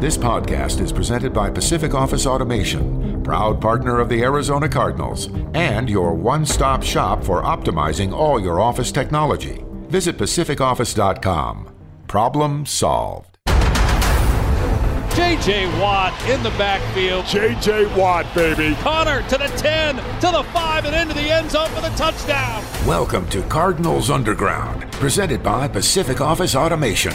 This podcast is presented by Pacific Office Automation, proud partner of the Arizona Cardinals, and your one stop shop for optimizing all your office technology. Visit PacificOffice.com. Problem solved. J.J. Watt in the backfield. J.J. Watt, baby. Conner to the 10, to the 5, and into the end zone for the touchdown. Welcome to Cardinals Underground, presented by Pacific Office Automation.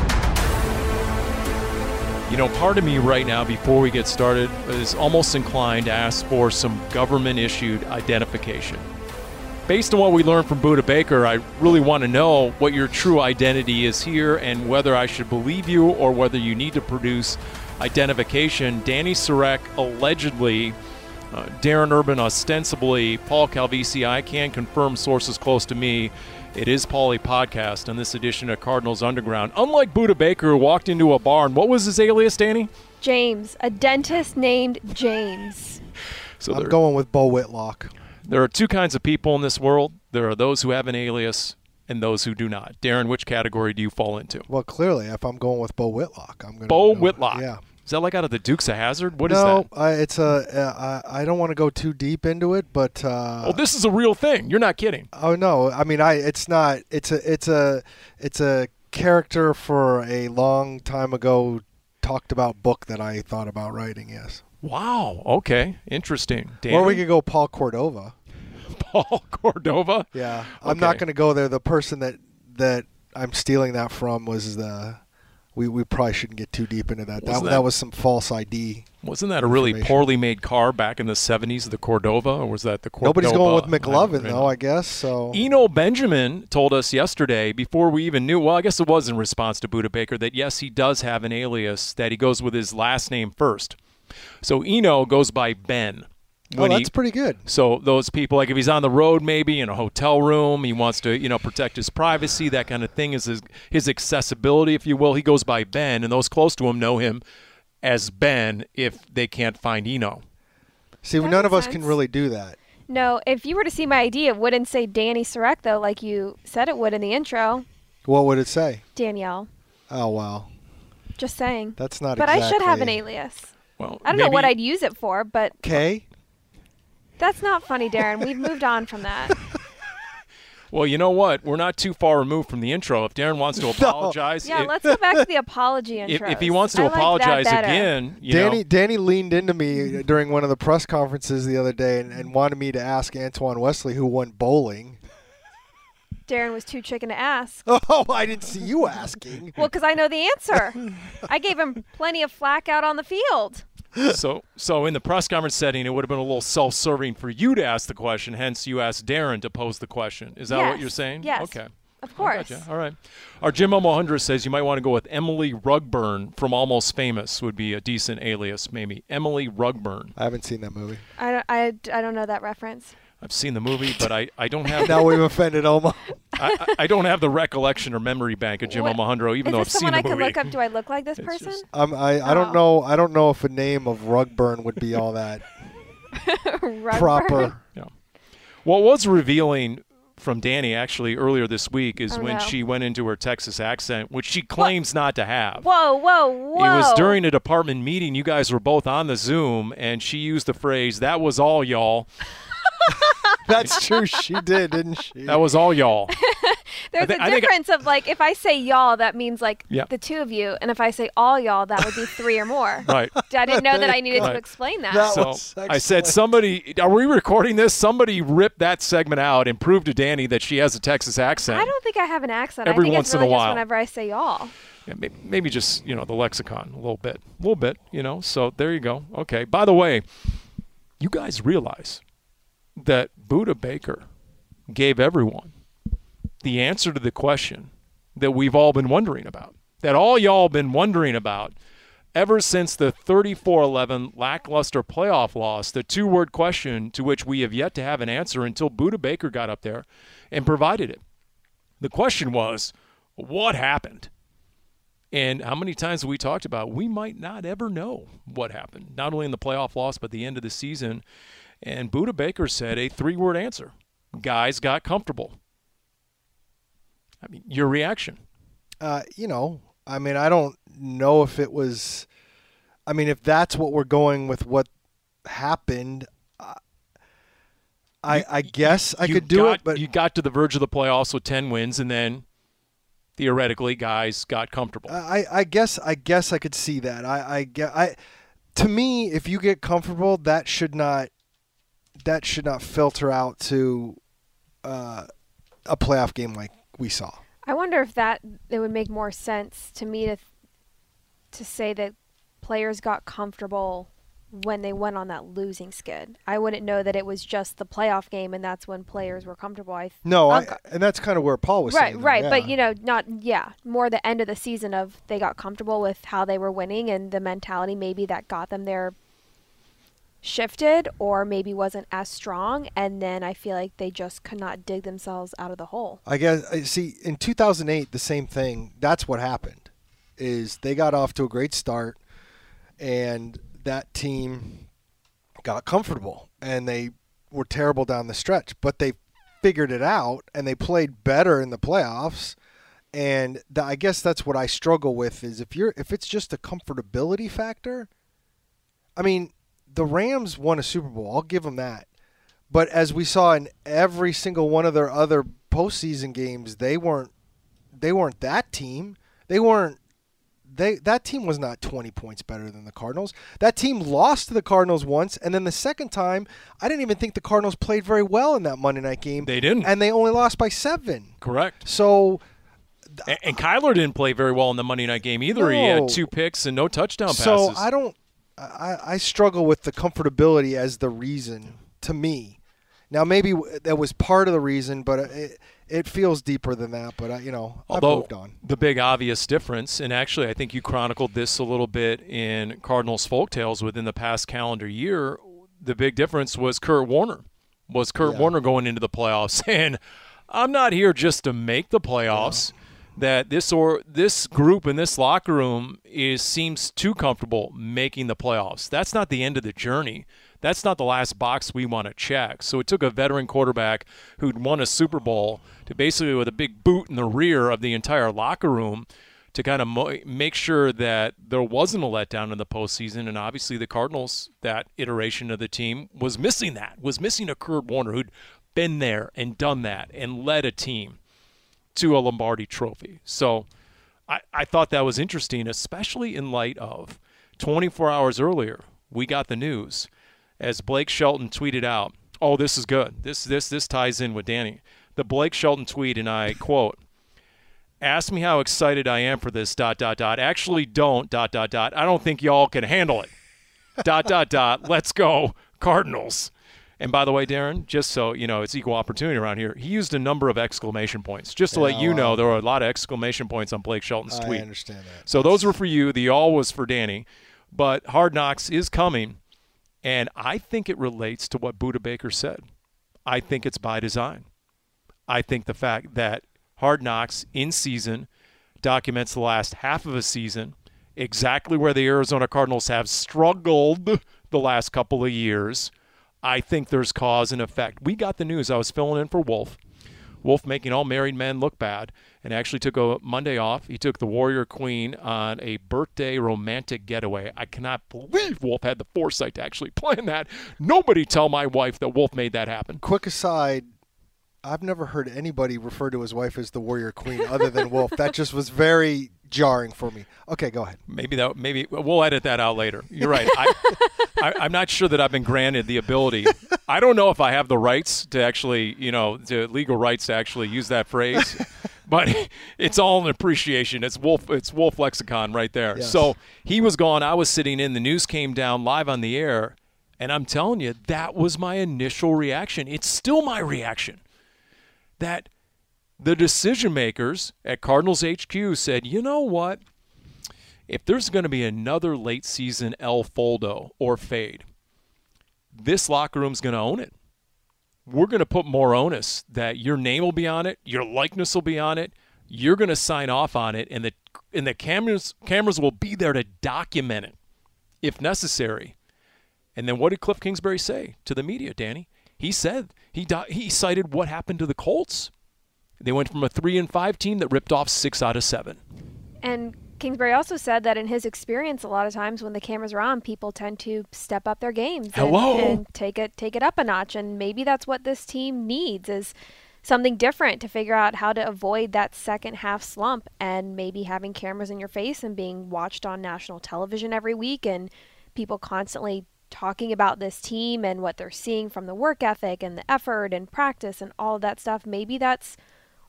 You know, part of me right now, before we get started, is almost inclined to ask for some government issued identification. Based on what we learned from Budda Baker, I really want to know what your true identity is here and whether I should believe you or whether you need to produce identification. Dani Sureck allegedly, uh, Darren Urban ostensibly, Paul Calvisi, I can confirm sources close to me. It is Paulie Podcast on this edition of Cardinals Underground. Unlike Budda Baker, who walked into a barn, what was his alias, Danny? James, a dentist named James. So I'm there, going with Bo Whitlock. there are two kinds of people in this world. There are those who have an alias and those who do not. Darren, which category do you fall into? Well, clearly, if I'm going with Bo Whitlock, I'm going. Bo go, Whitlock. Yeah. Is that like out of the Dukes of Hazzard? What is no, that? I, it's a. Uh, I, don't want to go too deep into it, but. Uh, Oh, this is a real thing. You're not kidding. Oh no! I mean, I. It's not. It's a. It's a. It's a character for a long time ago talked about book that I thought about writing. Yes. Wow. Okay. Interesting. Danny? Or we could go Paul Cordova. Paul Cordova. Yeah. I'm not going to go there. The person that that I'm stealing that from was the. We, we probably shouldn't get too deep into that. That, that that- was some false ID. Wasn't that a really poorly made car back in the 70s, the Cordova? Or was that the Cordoba? Nobody's going with McLovin though, I guess. So Eno Benjamin told us yesterday, before we even knew, well, I guess it was in response to Budda Baker, that yes, he does have an alias that he goes with his last name first. So Eno goes by Ben. Oh, when he- that's pretty good. So those people, like if he's on the road, maybe in a hotel room, he wants to, you know, protect his privacy, that kind of thing is his, his accessibility, if you will. He goes by Ben, and those close to him know him as Ben if they can't find Eno. See, That none of makes us can really do that. No, if you were to see my ID, it wouldn't say Dani Sureck, though, like you said it would in the intro. What would it say? Danielle. Oh wow, Just saying. that's not. But I should have an alias. Well, I don't know what I'd use it for, but K. that's not funny, Darren. We've moved on from that. Well, you know what? We're not too far removed from the intro. If Darren wants to apologize, Yeah, if, let's go back to the apology if, intro. if he wants to apologize again, you Danny know, Danny leaned into me during one of the press conferences the other day and, and wanted me to ask Antoine Wesley who won bowling. Darren was too chicken to ask. Oh, I didn't see you asking. Well, because I know the answer. I gave him plenty of flack out on the field. So so in the press conference setting, it would have been a little self-serving for you to ask the question. Hence, you asked Darren to pose the question. Is that what you're saying? yes, Okay. Of course. gotcha. All right. Our Jim Omohundro says you might want to go with Emily Rugburn from Almost Famous would be a decent alias, maybe. Emily Rugburn. I haven't seen that movie. I don't, I, I don't know that reference. I've seen the movie, but I, I don't have Now we've offended Oma. I, I I don't have the recollection or memory bank of Jim What- Omohundro, even Is though I've this seen someone the I can movie. look up? Do I look like this It's person? just- Um, I I don't Oh. know I don't know if a name of Rugburn would be all that Rugburn? proper. What was revealing from Danny actually earlier this week is Oh, when no. she went into her Texas accent, which she claims not to have. Whoa, whoa, whoa. It was during a department meeting. You guys were both on the Zoom, and she used the phrase, That was all y'all. That's true. She did, didn't she? That was all y'all. There's thi- a I think I- difference of like if I say y'all, that means like Yeah. the two of you, and if I say all y'all, that would be three or more. right. I didn't know that I needed Right. to explain that. That So I said, somebody, are we recording this? Somebody ripped that segment out and proved to Danny that she has a Texas accent. I don't think I have an accent. Every I think once it's in a really just while. whenever I say y'all. Yeah, may- maybe just you know the lexicon a little bit, a little bit, you know. So there you go. Okay. By the way, you guys realize that Budda Baker gave everyone the answer to the question that we've all been wondering about, that all y'all been wondering about. Ever since the 34 11 lackluster playoff loss, the two word question to which we have yet to have an answer until Budda Baker got up there and provided it. The question was, what happened? And how many times we talked about we might not ever know what happened, not only in the playoff loss, but the end of the season. And Budda Baker said a three word answer guys got comfortable. I mean, your reaction. Uh, you know, I mean, I don't know if it was. I mean, if that's what we're going with, what happened, I I guess I could do got- it, but you got to the verge of the playoffs with 10 wins, and then theoretically, guys got comfortable. I, I guess I guess I could see that. I, I I to me, if you get comfortable, that should not that should not filter out to uh, a playoff game like we saw. I wonder if that it would make more sense to me to to say that players got comfortable when they went on that losing skid. I wouldn't know that it was just the playoff game and that's when players were comfortable. I No, I, and that's kind of where Paul was right, right, but you know, not yeah, more the end of the season of they got comfortable with how they were winning and the mentality maybe that got them there shifted or maybe wasn't as strong and then I feel like they just could not dig themselves out of the hole. I guess I see in 2008 the same thing. That's what happened. Is they got off to a great start, and that team got comfortable, and they were terrible down the stretch, but they figured it out and they played better in the playoffs. And th- I guess that's what I struggle with is if you're if it's just a comfortability factor. I mean, the Rams won a Super Bowl. I'll give them that. But as we saw in every single one of their other postseason games, they weren't they weren't that team. They weren't they that team was not 20 points better than the Cardinals. That team lost to the Cardinals once and then the second time, I didn't even think the Cardinals played very well in that Monday night game. They didn't. And they only lost by 7. Correct. So And, and Kyler didn't play very well in the Monday night game either. He had two picks and no touchdown passes. So I don't. I, I struggle with the comfortability as the reason to me. Now maybe that was part of the reason, but it it feels deeper than that. But I, you know, I've moved on. the big obvious difference, and actually I think you chronicled this a little bit in Cardinals folktales within the past calendar year. The big difference was Kurt Warner. Was Kurt Yeah. Warner going into the playoffs saying, "I'm not here just to make the playoffs." That this or this group in this locker room is seems too comfortable making the playoffs. That's not the end of the journey. That's not the last box we want to check. So it took a veteran quarterback who'd won a Super Bowl to basically with a big boot in the rear of the entire locker room to kind of mo- make sure that there wasn't a letdown in the postseason. And obviously, the Cardinals, that iteration of the team, was missing that, was missing a Kurt Warner who'd been there and done that and led a team to a Lombardi trophy. So I, I thought that was interesting, especially in light of 24 hours earlier, we got the news as Blake Shelton tweeted out, "Oh, this is good. This this this ties in with Danny." The Blake Shelton tweet, and I quote, "Ask me how excited I am for this. Dot dot dot. Actually, don't. Dot dot dot. I don't think y'all can handle it. dot dot dot. Let's go Cardinals." And by the way, Darren, just so you know, it's equal opportunity around here. He used a number of exclamation points. Just to let Yeah, you know, there were a lot of exclamation points on Blake Shelton's tweet. I understand that. So those were for you. The all was for Danny. But Hard Knocks is coming, and I think it relates to what Budda Baker said. I think it's by design. I think the fact that Hard Knocks in season documents the last half of a season, exactly where the Arizona Cardinals have struggled the last couple of years. I think there's cause and effect. We got the news. I was filling in for Wolf. Wolf making all married men look bad and actually took a Monday off. He took the Warrior Queen on a birthday romantic getaway. I cannot believe Wolf had the foresight to actually plan that. Nobody tell my wife that Wolf made that happen. Quick aside, I've never heard anybody refer to his wife as the warrior queen other than Wolf. That just was very jarring for me. Okay, go ahead. Maybe that maybe we'll edit that out later. You're right. I, I, I'm not sure that I've been granted the ability. I don't know if I have the rights to actually, you know, the legal rights to actually use that phrase. But it's all an appreciation. It's wolf. It's wolf lexicon right there. Yes. So he was gone. I was sitting in. The news came down live on the air, and I'm telling you, that was my initial reaction. It's still my reaction. That the decision makers at Cardinals HQ said, you know what? if there's going to be another late season El Foldo or fade, this locker room's going to own it. We're going to put more onus that your name will be on it, your likeness will be on it, you're going to sign off on it, and the and the cameras cameras will be there to document it if necessary. And then what did Cliff Kingsbury say to the media, Danny? He said he he cited what happened to the Colts. They went from a three and five team that ripped off six out of seven. And Kingsbury also said that in his experience, a lot of times when the cameras are on, people tend to step up their games and, and take it take it up a notch. And maybe that's what this team needs is something different to figure out how to avoid that second half slump and maybe having cameras in your face and being watched on national television every week and people constantly talking about this team and what they're seeing from the work ethic and the effort and practice and all of that stuff. Maybe that's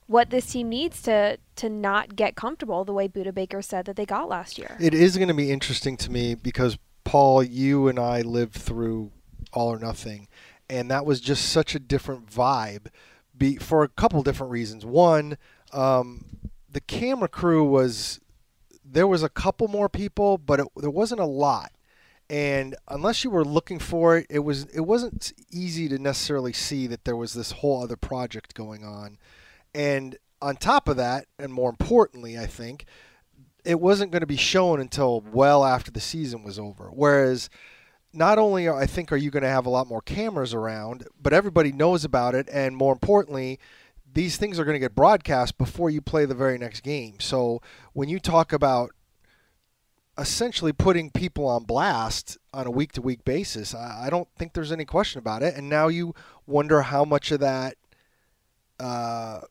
what this team needs to to not get comfortable the way Budda Baker said that they got last year. It is going to be interesting to me because Paul, you and I lived through All or Nothing, and that was just such a different vibe, be, for a couple different reasons. One, um, the camera crew was there was a couple more people, but it, there wasn't a lot. And unless you were looking for it, it was it wasn't easy to necessarily see that there was this whole other project going on. And on top of that, and more importantly, I think, it wasn't going to be shown until well after the season was over. Whereas, not only I think are you going to have a lot more cameras around, but everybody knows about it, and more importantly, these things are going to get broadcast before you play the very next game. So when you talk about essentially putting people on blast on a week to week basis, I, I don't think there's any question about it. And now you wonder how much of that. Uh,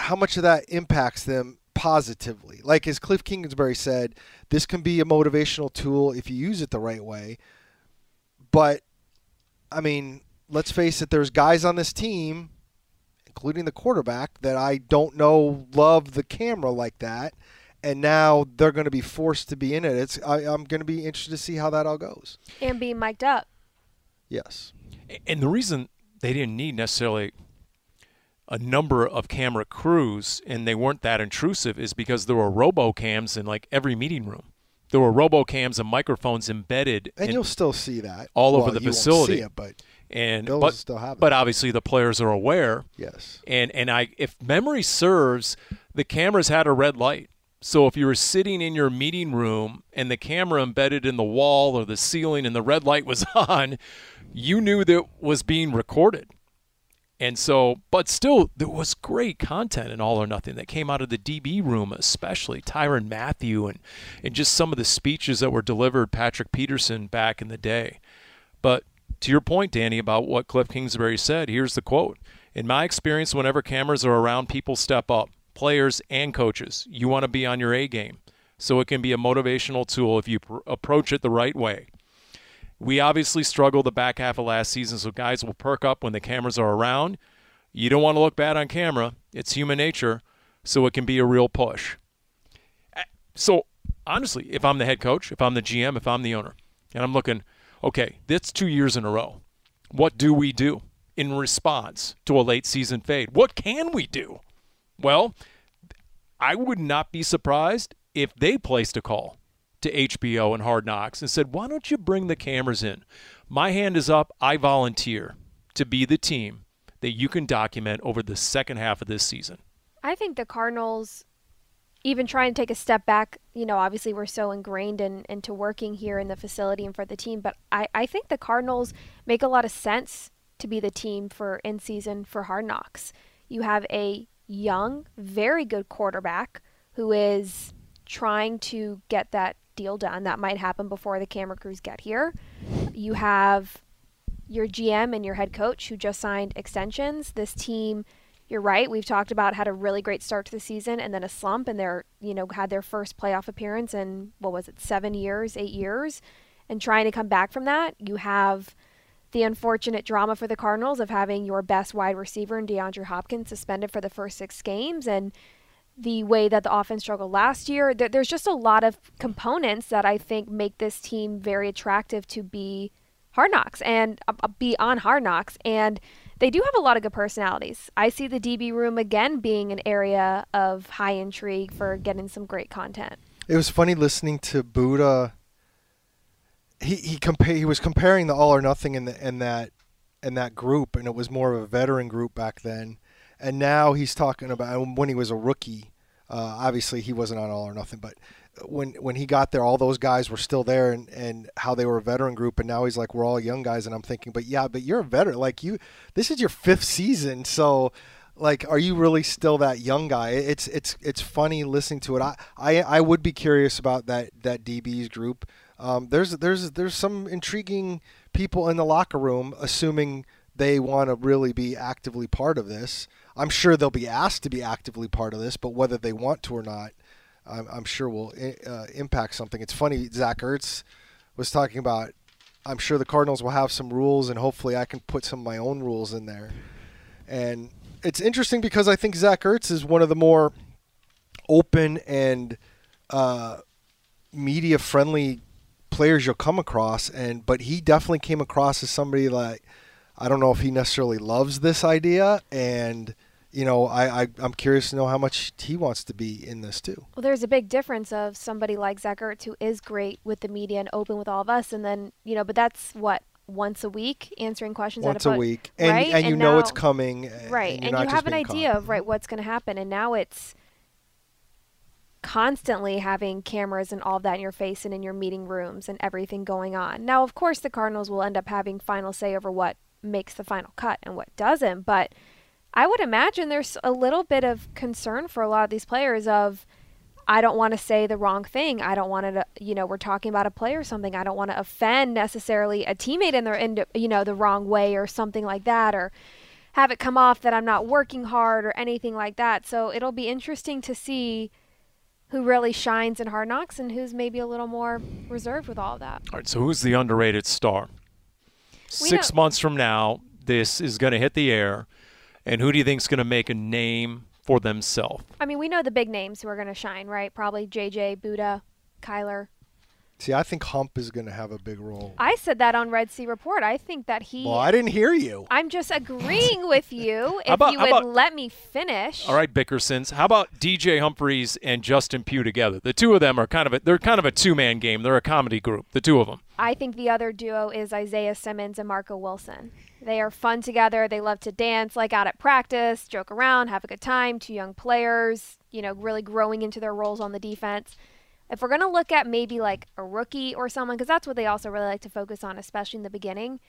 how much of that impacts them positively. Like as Cliff Kingsbury said, this can be a motivational tool if you use it the right way. But I mean, let's face it, there's guys on this team, including the quarterback, that I don't know love the camera like that. And now they're going to be forced to be in it. It's I, I'm going to be interested to see how that all goes. And being mic'd up. Yes. And the reason they didn't need necessarily a number of camera crews and they weren't that intrusive is because there were robocams in like every meeting room. There were robocams and microphones embedded And in- you'll still see that all Well, over the you won't see facility. it, but and but, still have it. but obviously the players are aware yes. and and I if memory serves, the cameras had a red light. So if you were sitting in your meeting room and the camera embedded in the wall or the ceiling and the red light was on, you knew that was being recorded. And so, but still, there was great content in All or Nothing that came out of the DB room, especially Tyrann Mathieu and, and just some of the speeches that were delivered, Patrick Peterson back in the day. But to your point, Danny, about what Cliff Kingsbury said, here's the quote In my experience, whenever cameras are around, people step up, players and coaches. You want to be on your A game. So it can be a motivational tool if you pr- approach it the right way. We obviously struggled the back half of last season, so guys will perk up when the cameras are around. You don't want to look bad on camera. It's human nature, so it can be a real push. So, honestly, if I'm the head coach, if I'm the GM, if I'm the owner, and I'm looking, okay, that's two years in a row. What do we do in response to a late season fade? What can we do? Well, I would not be surprised if they placed a call to HBO and Hard Knocks and said, why don't you bring the cameras in? My hand is up. I volunteer to be the team that you can document over the second half of this season. I think the Cardinals even trying to take a step back, you know, obviously we're so ingrained in, into working here in the facility and for the team, but I, I think the Cardinals make a lot of sense to be the team for in season for Hard Knocks. You have a young, very good quarterback who is trying to get that deal done. That might happen before the camera crews get here. You have your GM and your head coach who just signed extensions. This team, you're right, we've talked about had a really great start to the season and then a slump and they're, you know, had their first playoff appearance in what was it, 7 years, 8 years and trying to come back from that. You have the unfortunate drama for the Cardinals of having your best wide receiver in DeAndre Hopkins suspended for the first 6 games and the way that the offense struggled last year. There's just a lot of components that I think make this team very attractive to be Hard Knocks and uh, be on Hard Knocks. And they do have a lot of good personalities. I see the DB room again being an area of high intrigue for getting some great content. It was funny listening to Budda. He he compa- he was comparing the all or nothing in the in that in that group, and it was more of a veteran group back then. And now he's talking about when he was a rookie. Uh, obviously, he wasn't on all or nothing, but when when he got there, all those guys were still there, and, and how they were a veteran group. And now he's like, we're all young guys, and I'm thinking, but yeah, but you're a veteran. Like you, this is your fifth season, so like are you really still that young guy it's it's it's funny listening to it i i, I would be curious about that that db's group um, there's there's there's some intriguing people in the locker room assuming they want to really be actively part of this i'm sure they'll be asked to be actively part of this but whether they want to or not i'm, I'm sure will uh, impact something. It's funny zach ertz was talking about i'm sure the cardinals will have some rules and hopefully i can put some of my own rules in there. And it's interesting because I think Zach Ertz is one of the more open and uh, media friendly players you'll come across, and but he definitely came across as somebody like I don't know if he necessarily loves this idea, and you know I, I I'm curious to know how much he wants to be in this too. Well, there's a big difference of somebody like Zach Ertz who is great with the media and open with all of us, and then you know, but that's what once a week answering questions once at a, a week and, right? and you and know it's coming uh, right and, and you have an idea caught. of right what's going to happen and now it's constantly having cameras and all of that in your face and in your meeting rooms and everything going on now of course the cardinals will end up having final say over what makes the final cut and what doesn't but i would imagine there's a little bit of concern for a lot of these players of I don't want to say the wrong thing. I don't want to, you know, we're talking about a player or something. I don't want to offend necessarily a teammate in in, you know, the wrong way or something like that, or have it come off that I'm not working hard or anything like that. So it'll be interesting to see who really shines in Hard Knocks and who's maybe a little more reserved with all of that. All right. So who's the underrated star? We Six know- months from now, this is going to hit the air, and who do you think is going to make a name for themselves? I mean, we know the big names who are going to shine, right? Probably JJ, Budda, Kyler. See, I think Hump is going to have a big role. I said that on Red Sea Report. I think that he. well, I didn't hear you. I'm just agreeing with you. If about- you would about- let me finish. All right, Bickersons. How about DJ Humphries and Justin Pugh together? The two of them are kind of a they're kind of a two man game. They're a comedy group. The two of them. I think the other duo is Isaiah Simmons and Marco Wilson. They are fun together. They love to dance like out at practice, joke around, have a good time. Two young players, you know, really growing into their roles on the defense. If we're going to look at maybe like a rookie or someone, because that's what they also really like to focus on, especially in the beginning,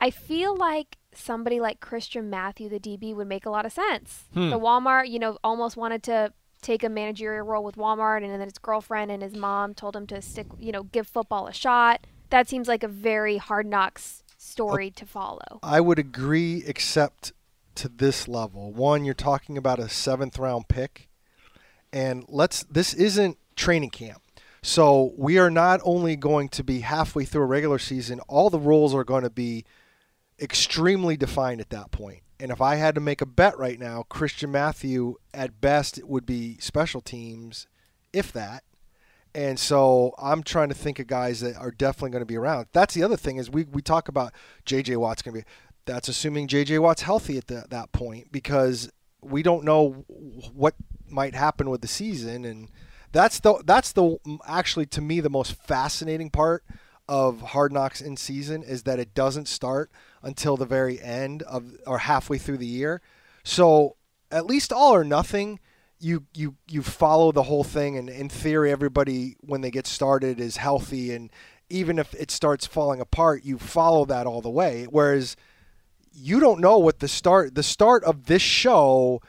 I feel like somebody like Christian Matthew, the DB, would make a lot of sense. Hmm. The Walmart, you know, almost wanted to take a managerial role with Walmart, and then his girlfriend and his mom told him to stick, you know, give football a shot. That seems like a very hard knocks story to follow. I would agree, except to this level. One, you're talking about a seventh round pick, and let's. This isn't training camp, so we are not only going to be halfway through a regular season. All the roles are going to be extremely defined at that point. And if I had to make a bet right now, Christian Matthew at best would be special teams, if that. And so I'm trying to think of guys that are definitely going to be around. That's the other thing is we, we talk about J.J. Watt's going to be. That's assuming J.J. Watt's healthy at the, that point because we don't know what might happen with the season, and that's the that's the actually to me the most fascinating part of Hard Knocks in season is that it doesn't start until the very end of or halfway through the year. So at least all or nothing you you you follow the whole thing and in theory everybody when they get started is healthy and even if it starts falling apart you follow that all the way whereas you don't know what the start the start of this show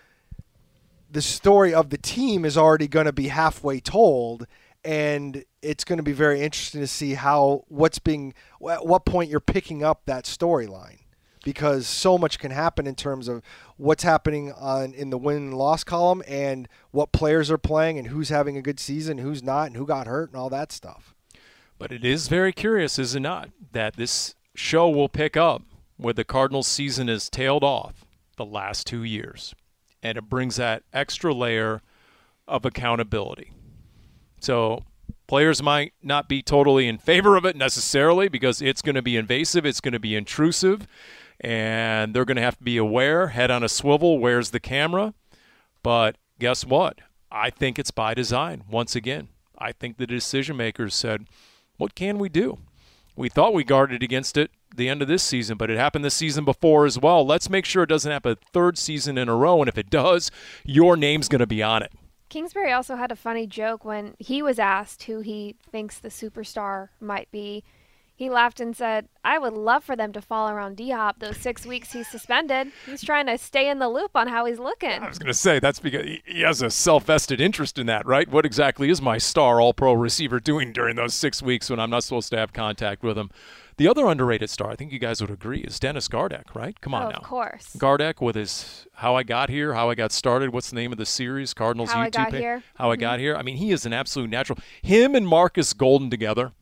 the story of the team is already going to be halfway told and it's going to be very interesting to see how what's being at what point you're picking up that storyline because so much can happen in terms of what's happening on in the win and loss column and what players are playing and who's having a good season, who's not, and who got hurt and all that stuff. But it is very curious, is it not, that this show will pick up where the Cardinals season is tailed off the last two years. And it brings that extra layer of accountability. So players might not be totally in favor of it necessarily because it's going to be invasive, it's going to be intrusive, and they're going to have to be aware, head on a swivel, where's the camera? But guess what? I think it's by design once again. I think the decision makers said, what can we do? We thought we guarded against it the end of this season, but it happened the season before as well. Let's make sure it doesn't happen a third season in a row, and if it does, your name's going to be on it. Kingsbury also had a funny joke when he was asked who he thinks the superstar might be. He laughed and said, I would love for them to fall around D Hop those six weeks he's suspended. He's trying to stay in the loop on how he's looking. I was going to say, that's because he has a self vested interest in that, right? What exactly is my star all pro receiver doing during those six weeks when I'm not supposed to have contact with him? The other underrated star, I think you guys would agree, is Dennis Gardeck, right? Come on oh, now. Of course. Gardeck with his How I Got Here, How I Got Started. What's the name of the series? Cardinals How YouTube I Got page. Here. How I mm-hmm. Got Here. I mean, he is an absolute natural. Him and Marcus Golden together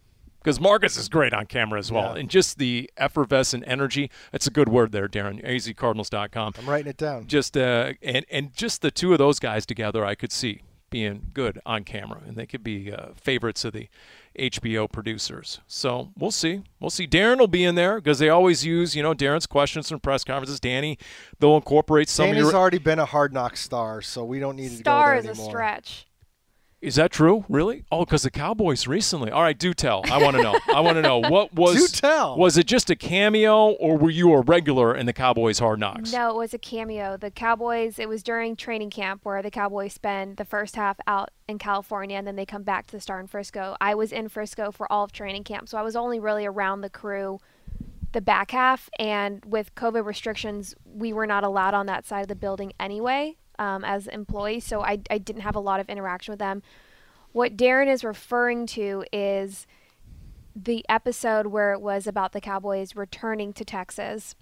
because Marcus is great on camera as well. Yeah. And just the effervescent energy. That's a good word there, Darren. azcardinals.com. I'm writing it down. Just uh, and and just the two of those guys together, I could see being good on camera, and they could be uh, favorites of the HBO producers. So we'll see. We'll see. Darren will be in there because they always use, you know, Darren's questions from press conferences. Danny, they'll incorporate some Danny's of your. already been a hard knock star, so we don't need to Star go is a stretch. Is that true? Really? Oh, because the Cowboys recently. All right, do tell. I want to know. I want to know what was. Do tell. Was it just a cameo, or were you a regular in the Cowboys Hard Knocks? No, it was a cameo. The Cowboys, it was during training camp where the Cowboys spend the first half out in California and then they come back to the Star in Frisco. I was in Frisco for all of training camp, so I was only really around the crew the back half. And with COVID restrictions, we were not allowed on that side of the building anyway um, as employees, so I, I didn't have a lot of interaction with them. What Darren is referring to is the episode where it was about the Cowboys returning to Texas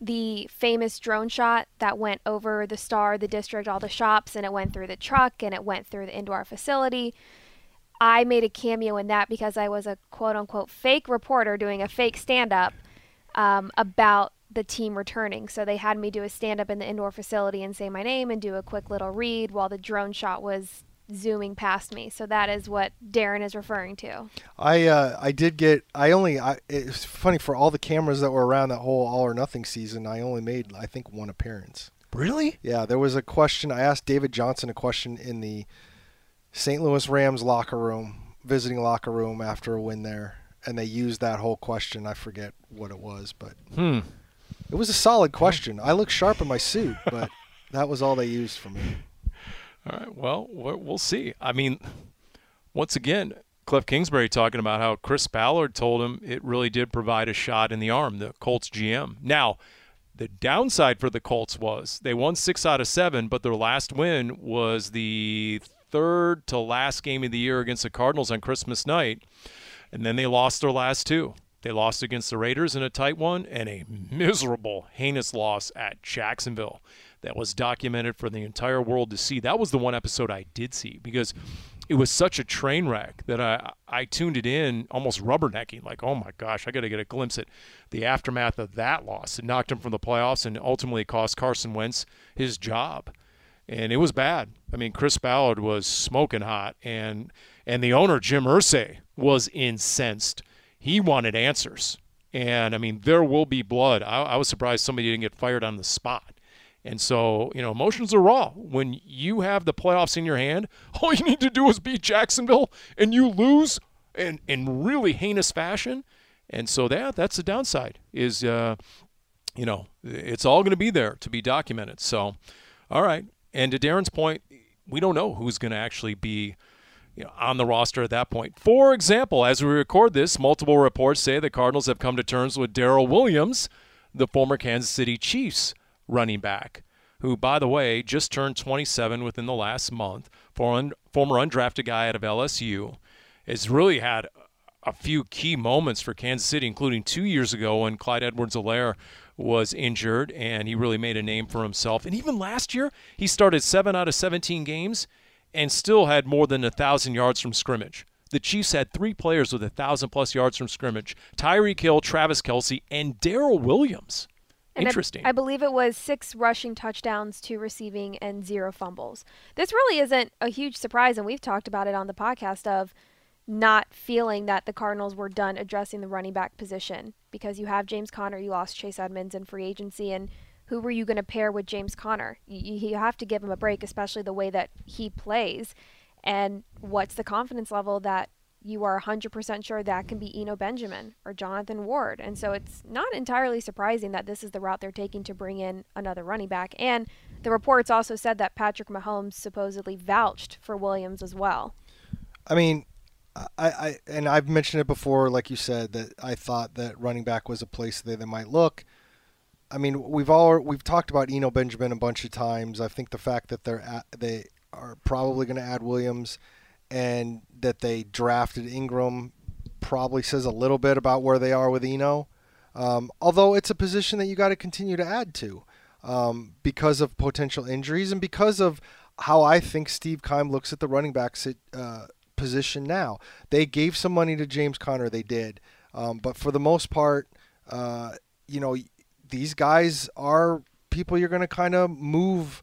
the famous drone shot that went over the star, the district, all the shops, and it went through the truck and it went through the indoor facility. I made a cameo in that because I was a quote unquote fake reporter doing a fake stand up um, about the team returning. So they had me do a stand up in the indoor facility and say my name and do a quick little read while the drone shot was zooming past me. So that is what Darren is referring to. I uh, I did get I only I it's funny for all the cameras that were around that whole all or nothing season I only made I think one appearance. Really? Yeah, there was a question I asked David Johnson a question in the St. Louis Rams locker room, visiting locker room after a win there, and they used that whole question. I forget what it was, but Hmm. It was a solid question. I look sharp in my suit, but that was all they used for me. All right. Well, we'll see. I mean, once again, Cliff Kingsbury talking about how Chris Ballard told him it really did provide a shot in the arm, the Colts GM. Now, the downside for the Colts was they won six out of seven, but their last win was the third to last game of the year against the Cardinals on Christmas night. And then they lost their last two. They lost against the Raiders in a tight one and a miserable, heinous loss at Jacksonville that was documented for the entire world to see. That was the one episode I did see because it was such a train wreck that I I tuned it in almost rubbernecking, like, oh my gosh, I got to get a glimpse at the aftermath of that loss. It knocked him from the playoffs and ultimately cost Carson Wentz his job and it was bad. I mean, Chris Ballard was smoking hot, and and the owner Jim Irsay was incensed. He wanted answers, and I mean, there will be blood. I, I was surprised somebody didn't get fired on the spot. And so, you know, emotions are raw. When you have the playoffs in your hand, all you need to do is beat Jacksonville, and you lose in in really heinous fashion. And so that that's the downside. Is uh, you know, it's all going to be there to be documented. So, all right. And to Darren's point, we don't know who's going to actually be you know, on the roster at that point. For example, as we record this, multiple reports say the Cardinals have come to terms with Darrel Williams, the former Kansas City Chiefs running back, who, by the way, just turned 27 within the last month, former undrafted guy out of LSU, has really had a few key moments for Kansas City, including two years ago when Clyde Edwards-Helaire was injured and he really made a name for himself. And even last year, he started seven out of 17 games and still had more than a thousand yards from scrimmage. The Chiefs had three players with a thousand plus yards from scrimmage: Tyreek Hill, Travis Kelce, and Darrel Williams. And I- Interesting. I, believe it was six rushing touchdowns, two receiving, and zero fumbles. This really isn't a huge surprise, and we've talked about it on the podcast of not feeling that the Cardinals were done addressing the running back position because you have James Conner, you lost Chase Edmonds in free agency, and who were you going to pair with James Conner? You, you have to give him a break, especially the way that he plays. And what's the confidence level that you are 100% sure that can be Eno Benjamin or Jonathan Ward? And so it's not entirely surprising that this is the route they're taking to bring in another running back. And the reports also said that Patrick Mahomes supposedly vouched for Williams as well. I mean, I, I and I've mentioned it before, like you said, that I thought that running back was a place that they might look. I mean, we've all we've talked about Eno Benjamin a bunch of times. I think the fact that they're at, they are probably going to add Williams, and that they drafted Ingram probably says a little bit about where they are with Eno. Um, although it's a position that you got to continue to add to um, because of potential injuries and because of how I think Steve Keim looks at the running back uh, position now. They gave some money to James Conner, they did, um, but for the most part, uh, you know, these guys are people you're going to kind of move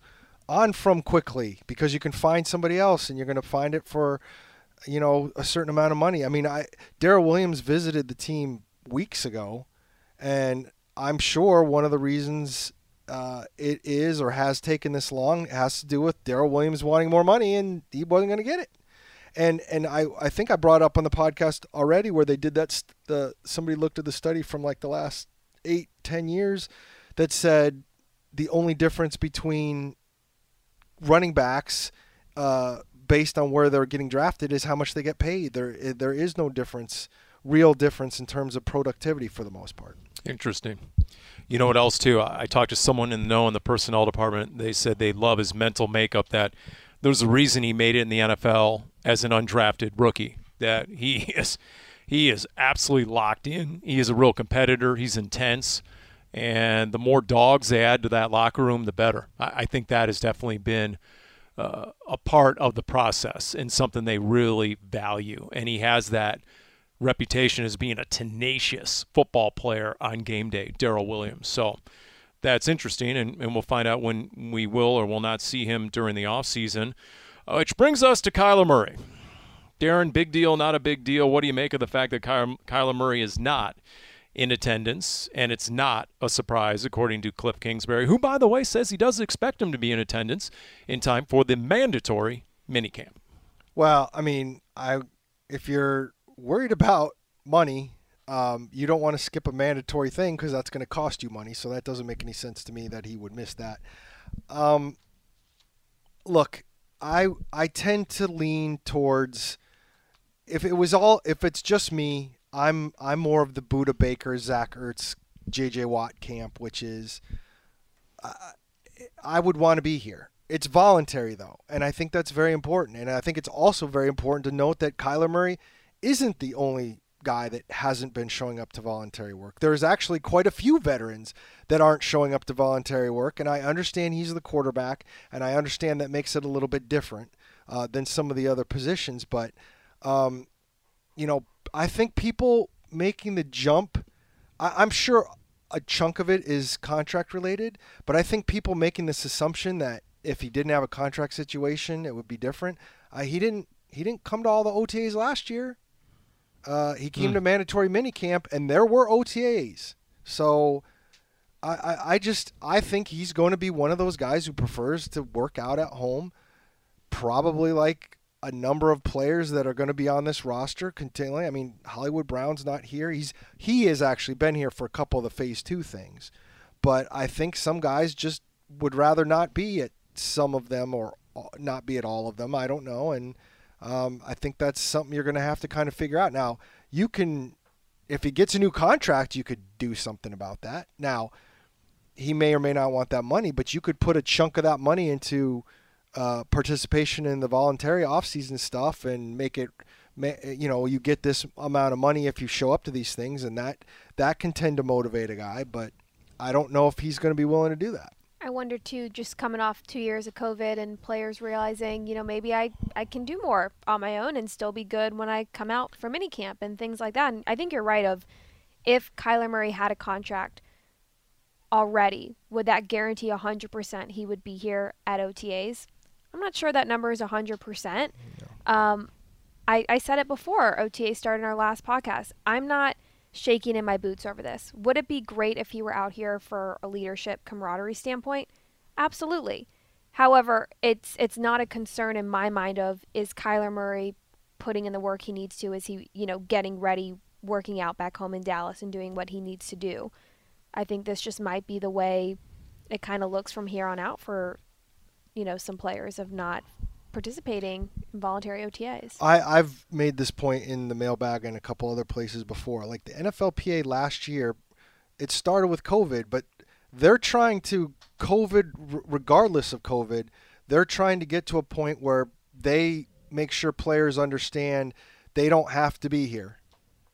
on from quickly because you can find somebody else and you're going to find it for you know a certain amount of money. I mean, I Darrel Williams visited the team weeks ago, and I'm sure one of the reasons uh, it is or has taken this long has to do with Darrel Williams wanting more money and he wasn't going to get it. And and I, I think I brought up on the podcast already where they did that. St- the somebody looked at the study from like the last eight ten years that said the only difference between running backs uh, based on where they're getting drafted is how much they get paid. There there is no difference, real difference in terms of productivity for the most part. Interesting. You know what else too? I, talked to someone in the know in the personnel department. They said they love his mental makeup. That there's a reason he made it in the NFL as an undrafted rookie. That he is he is absolutely locked in. He is a real competitor. He's intense. And the more dogs they add to that locker room, the better. I, I think that has definitely been uh, a part of the process and something they really value. And he has that reputation as being a tenacious football player on game day, Darrel Williams. So that's interesting, and, and we'll find out when we will or will not see him during the offseason. Uh, which brings us to Kyler Murray. Darren, big deal, not a big deal. What do you make of the fact that Kyler Murray is not in attendance, and it's not a surprise, according to Cliff Kingsbury, who, by the way, says he does expect him to be in attendance in time for the mandatory minicamp. Well, I mean, I if you're worried about money, um, you don't want to skip a mandatory thing because that's going to cost you money. So that doesn't make any sense to me that he would miss that. Um, look, I I tend to lean towards if it was all if it's just me, I'm I'm more of the Budda Baker, Zach Ertz, J.J. Watt camp, which is uh, I would want to be here. It's voluntary though, and I think that's very important. And I think it's also very important to note that Kyler Murray isn't the only guy that hasn't been showing up to voluntary work. There's actually quite a few veterans that aren't showing up to voluntary work, and I understand he's the quarterback, and I understand that makes it a little bit different uh, than some of the other positions. But um, you know, I think people making the jump, I, I'm sure a chunk of it is contract related, but I think people making this assumption that if he didn't have a contract situation, it would be different. Uh, he didn't. He didn't come to all the OTAs last year. Uh, he came mm. to mandatory minicamp, and there were OTAs. So, I, I, I just I think he's going to be one of those guys who prefers to work out at home, probably like a number of players that are going to be on this roster continually. I mean, Hollywood Brown's not here. He's he has actually been here for a couple of the phase two things, but I think some guys just would rather not be at some of them or not be at all of them. I don't know, and um, I think that's something you're going to have to kind of figure out. Now, you can, if he gets a new contract, you could do something about that. Now, he may or may not want that money, but you could put a chunk of that money into uh, participation in the voluntary off-season stuff and make it you know you get this amount of money if you show up to these things and that that can tend to motivate a guy but i don't know if he's going to be willing to do that. I wonder too just coming off two years of covid and players realizing you know maybe i i can do more on my own and still be good when i come out for minicamp and things like that and i think you're right of if kyler murray had a contract already would that guarantee 100% he would be here at otas I'm not sure that number is 100%. Um, I, I said it before OTA started in our last podcast. I'm not shaking in my boots over this. Would it be great if he were out here for a leadership camaraderie standpoint? Absolutely. However, it's it's not a concern in my mind of is Kyler Murray putting in the work he needs to? Is he, you know, getting ready, working out back home in Dallas and doing what he needs to do? I think this just might be the way it kind of looks from here on out for, you know, some players of not participating in voluntary OTAs. I, I've made this point in the mailbag and a couple other places before. Like the NFLPA last year, it started with COVID, but they're trying to COVID, regardless of COVID, they're trying to get to a point where they make sure players understand they don't have to be here.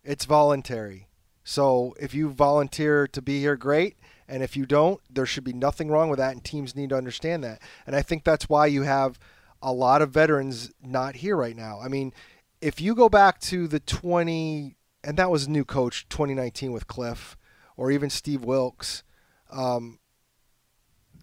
It's voluntary. So if you volunteer to be here, great. And if you don't, there should be nothing wrong with that, and teams need to understand that. And I think that's why you have a lot of veterans not here right now. I mean, if you go back to the 20, and that was new coach 2019 with Cliff, or even Steve Wilks, um,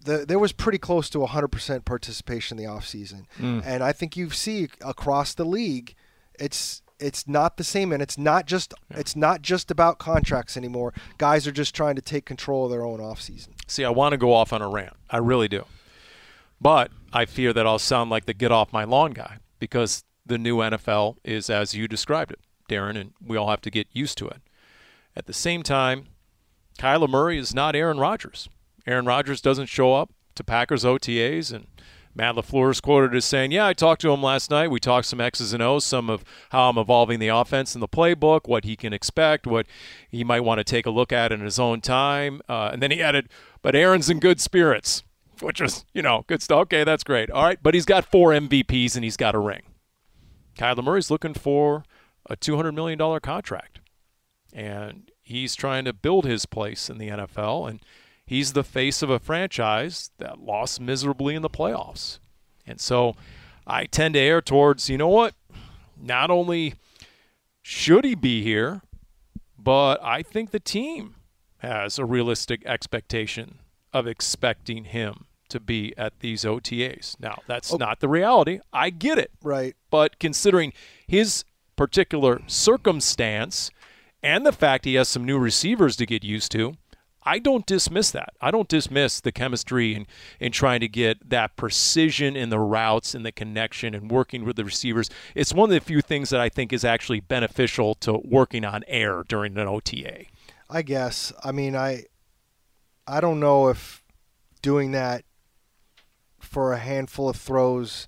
the, there was pretty close to 100% participation in the offseason. Mm. And I think you see across the league, it's it's not the same and it's not just it's not just about contracts anymore. Guys are just trying to take control of their own offseason. See, I want to go off on a rant. I really do. But I fear that I'll sound like the get off my lawn guy because the new NFL is as you described it, Darren, and we all have to get used to it. At the same time, Kyler Murray is not Aaron Rodgers. Aaron Rodgers doesn't show up to Packers OTAs, and Matt LaFleur is quoted as saying, Yeah, I talked to him last night. We talked some X's and O's, some of how I'm evolving the offense in the playbook, what he can expect, what he might want to take a look at in his own time. Uh, and then he added, But Aaron's in good spirits, which was, you know, good stuff. Okay, that's great. All right, but he's got four MVPs and he's got a ring. Kyler Murray's looking for a $200 million contract. And he's trying to build his place in the NFL. And he's the face of a franchise that lost miserably in the playoffs. And so I tend to err towards, you know what? Not only should he be here, but I think the team has a realistic expectation of expecting him to be at these OTAs. Now, that's oh. not the reality. I get it. Right. But considering his particular circumstance and the fact he has some new receivers to get used to, I don't dismiss that. I don't dismiss the chemistry and in, in trying to get that precision in the routes and the connection and working with the receivers. It's one of the few things that I think is actually beneficial to working on air during an OTA. I guess. I mean, I I don't know if doing that for a handful of throws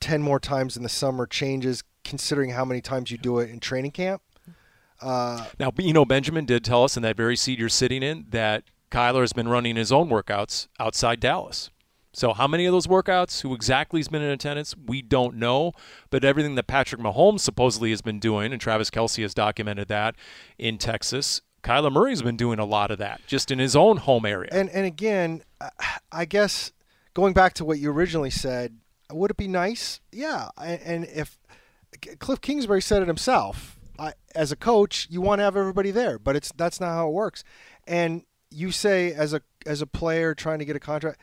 10 more times in the summer changes considering how many times you do it in training camp. Uh, now, you know, Benjamin did tell us in that very seat you're sitting in that Kyler has been running his own workouts outside Dallas. So, how many of those workouts, who exactly has been in attendance, we don't know. But everything that Patrick Mahomes supposedly has been doing, and Travis Kelce has documented that in Texas, Kyler Murray's been doing a lot of that just in his own home area. And and again, I guess going back to what you originally said, would it be nice? Yeah. And if Cliff Kingsbury said it himself, I, as a coach, you want to have everybody there, but it's that's not how it works. And you say as a as a player trying to get a contract,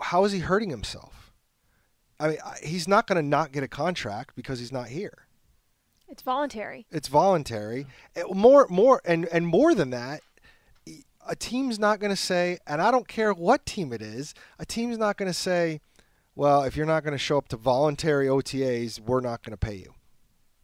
how is he hurting himself? I mean, he's not going to not get a contract because he's not here. It's voluntary. It's voluntary. Eh, more, more, and and more than that, a team's not going to say, and I don't care what team it is, a team's not going to say, well, if you're not going to show up to voluntary OTAs, we're not going to pay you.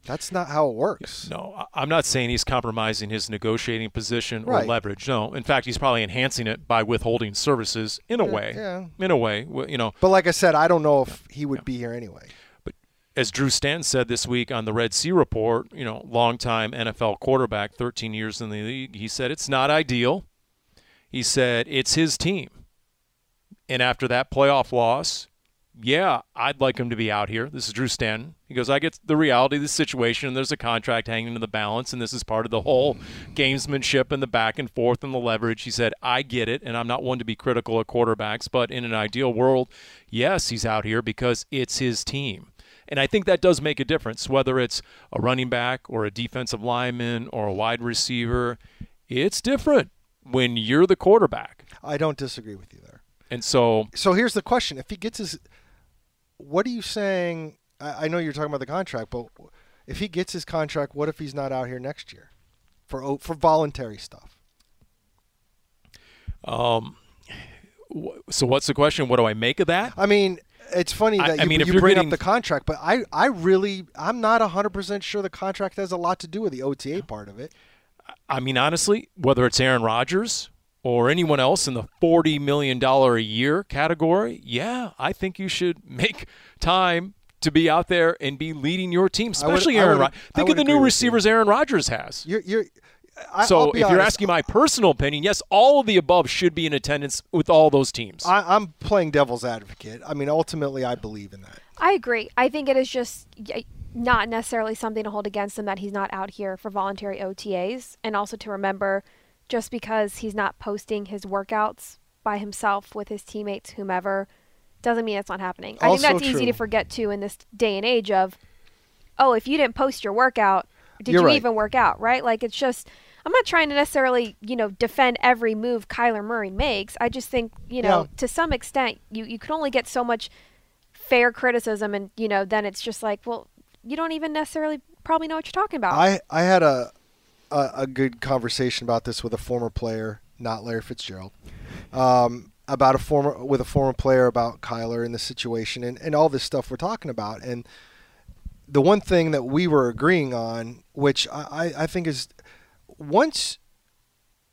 That's not how it works. No, I'm not saying he's compromising his negotiating position or right. leverage. No, in fact, he's probably enhancing it by withholding services in a yeah, way. Yeah. In a way, you know. But like I said, I don't know if he would yeah. be here anyway. But as Drew Stanton said this week on the Red Sea Report, you know, longtime NFL quarterback, 13 years in the league, he said it's not ideal. He said it's his team. And after that playoff loss, yeah, I'd like him to be out here. This is Drew Stanton. He goes, I get the reality of the situation, and there's a contract hanging in the balance, and this is part of the whole gamesmanship and the back and forth and the leverage. He said, I get it, and I'm not one to be critical of quarterbacks, but in an ideal world, yes, he's out here because it's his team. And I think that does make a difference, whether it's a running back or a defensive lineman or a wide receiver. It's different when you're the quarterback. I don't disagree with you there. And so, so here's the question: If he gets his what are you saying? I, I know you're talking about the contract, but if he gets his contract, what if he's not out here next year for for voluntary stuff? Um, So what's the question? What do I make of that? I mean, it's funny that I you, mean, if you bring getting- up the contract, but I, I really, I'm not 100% sure the contract has a lot to do with the OTA part of it. I mean, honestly, whether it's Aaron Rodgers or anyone else in the $40 million a year category, yeah, I think you should make time to be out there and be leading your team, I would- especially Aaron would- Rodgers. Think of the new receivers Aaron Rodgers has. You're, you're, I, so if be you're asking my personal opinion, yes, all of the above should be in attendance with all those teams. I, I'm playing devil's advocate. I mean, ultimately, I believe in that. I agree. I think it is just not necessarily something to hold against him that he's not out here for voluntary OTAs, and also to remember, just because he's not posting his workouts by himself with his teammates, whomever, doesn't mean it's not happening. I think that's easy to forget too in this day and age of, oh, if you didn't post your workout, did You're you right. even work out? Right? Like it's just. I'm not trying to necessarily, you know, defend every move Kyler Murray makes. I just think, you know, Yeah. to some extent, you, you can only get so much fair criticism and you know then it's just like well you don't even necessarily probably know what you're talking about I, I had a, a a good conversation about this with a former player, not Larry Fitzgerald, um, about a former with a former player about Kyler and the situation and, and all this stuff we're talking about. And the one thing that we were agreeing on, which I, I- I think is once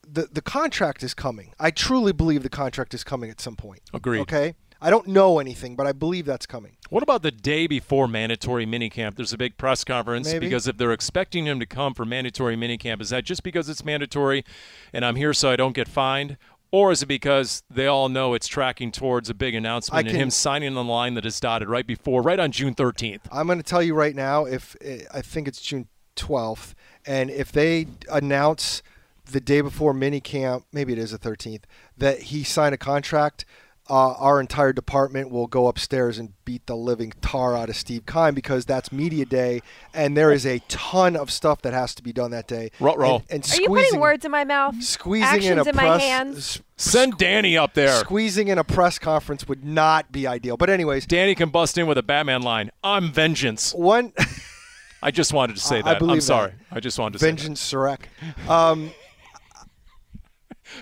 the the contract is coming, I truly believe the contract is coming at some point. Agreed. Okay. I don't know anything, but I believe that's coming. What about the day before mandatory minicamp? There's a big press conference Maybe. because if they're expecting him to come for mandatory minicamp, is that just because it's mandatory and I'm here so I don't get fined? Or is it because they all know it's tracking towards a big announcement I and him signing the line that is dotted right before, right on June 13th? I'm going to tell you right now. If eh, I think it's June 12th, and if they announce the day before minicamp, maybe it is the 13th, that he signed a contract, uh, our entire department will go upstairs and beat the living tar out of Steve Keim because that's media day, and there is a ton of stuff that has to be done that day. Ruh-roh. And, and are you putting words in my mouth Squeezing actions in a in my hands s- Send Danny up there. Squeezing in a press conference would not be ideal. But anyways, Danny can bust in with a Batman line. I'm vengeance. one I just wanted to say I that. believe I'm that. sorry. I just wanted to say vengeance Sureck. Um,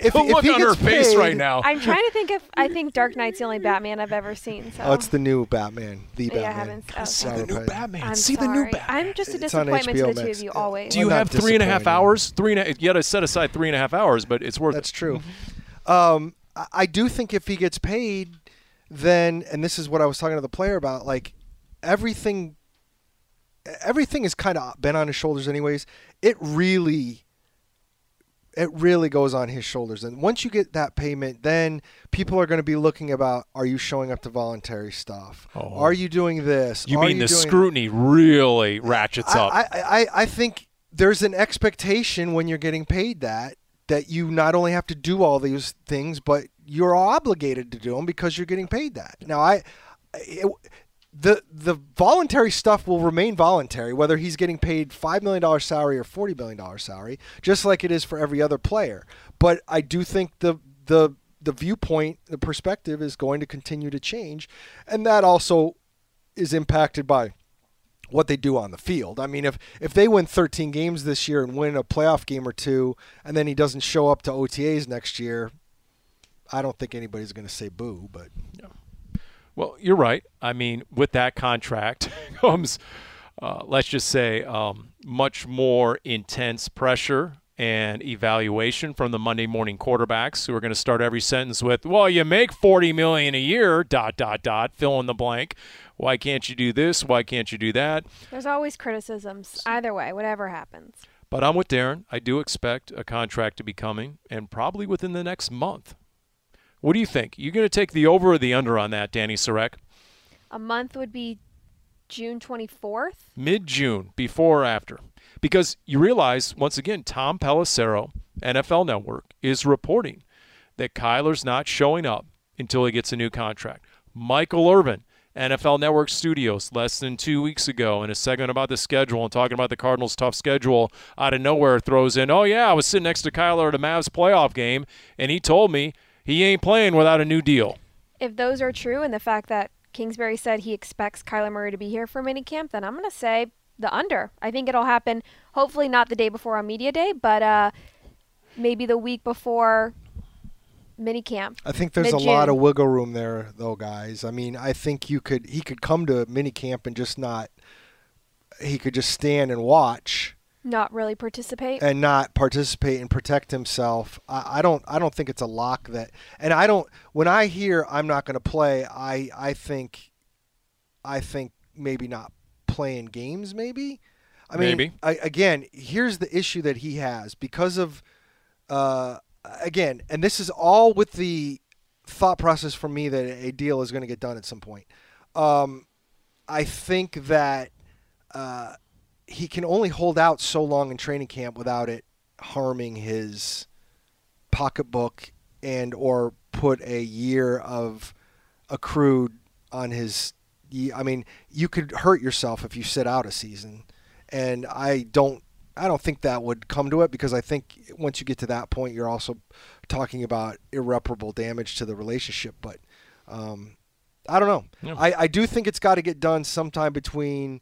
if, The if look he on her gets face paid- right now. i'm trying to think if i think dark knight's the only batman i've ever seen so Oh, it's the new Batman. The Yeah, I Batman. haven't- oh, See okay. the new Batman. I'm See sorry. the new Batman. i'm just a disappointment to HBO the two Max. of you always Do you have three and a half hours? Three and a, you got to set aside three and a half hours, but it's worth That's it. true. Um, I- I do think if he gets paid, then and this is what I was talking to the player about, like everything. Everything has kind of been on his shoulders, anyways. It really, it really goes on his shoulders. And once you get that payment, then people are going to be looking about: Are you showing up to voluntary stuff? Oh. Are you doing this? You Are mean the doing- scrutiny really ratchets up? I, I, I, I think there's an expectation when you're getting paid that that you not only have to do all these things, but you're obligated to do them because you're getting paid that. Now, I, it, the the voluntary stuff will remain voluntary, whether he's getting paid five million dollars salary or forty million dollars salary, just like it is for every other player. But I do think the the the viewpoint, the perspective is going to continue to change, and that also is impacted by what they do on the field. I mean, if if they win 13 games this year and win a playoff game or two, and then he doesn't show up to OTAs next year, I don't think anybody's going to say boo. But Well, you're right. I mean, with that contract comes, uh, let's just say, um, much more intense pressure and evaluation from the Monday morning quarterbacks who are going to start every sentence with, "Well, you make 40 million a year." Dot dot dot. Fill in the blank. Why can't you do this? Why can't you do that? there's always criticisms either way whatever happens But I'm with Darren. I do expect a contract to be coming, and probably within the next month. What do you think? You going to take the over or the under on that, Dani Sureck? a month would be june 24th mid June, before or after. Because you realize, once again, Tom Pelissero, NFL Network, is reporting that Kyler's not showing up until he gets a new contract. Michael Irvin, NFL Network Studios, less than two weeks ago, in a segment about the schedule and talking about the Cardinals' tough schedule, out of nowhere throws in, Oh, yeah, I was sitting next to Kyler at a Mavs playoff game, and he told me he ain't playing without a new deal. if those are true and the fact that Kingsbury said he expects Kyler Murray to be here for minicamp, then I'm going to say the under. I think it'll happen, hopefully not the day before on media day, but uh, maybe the week before mini camp. I think there's a Mid-June. lot of wiggle room there, though, guys. I mean, I think you could he could come to mini camp and just not. He could just stand and watch Not really participate. and not participate and protect himself. I, I don't. I don't think it's a lock that. And I don't. When I hear I'm not going to play, I I think, I think maybe not playing games. Maybe. I mean, Maybe. I, again, here's the issue that he has because of, uh, again, and this is all with the thought process for me that a deal is going to get done at some point. Um, I think that uh, he can only hold out so long in training camp without it harming his pocketbook and or put a year of accrued on his I mean, you could hurt yourself if you sit out a season. And I don't I don't think that would come to it because I think once you get to that point you're also talking about irreparable damage to the relationship, but um, I don't know. Yeah. I, I do think it's got to get done sometime between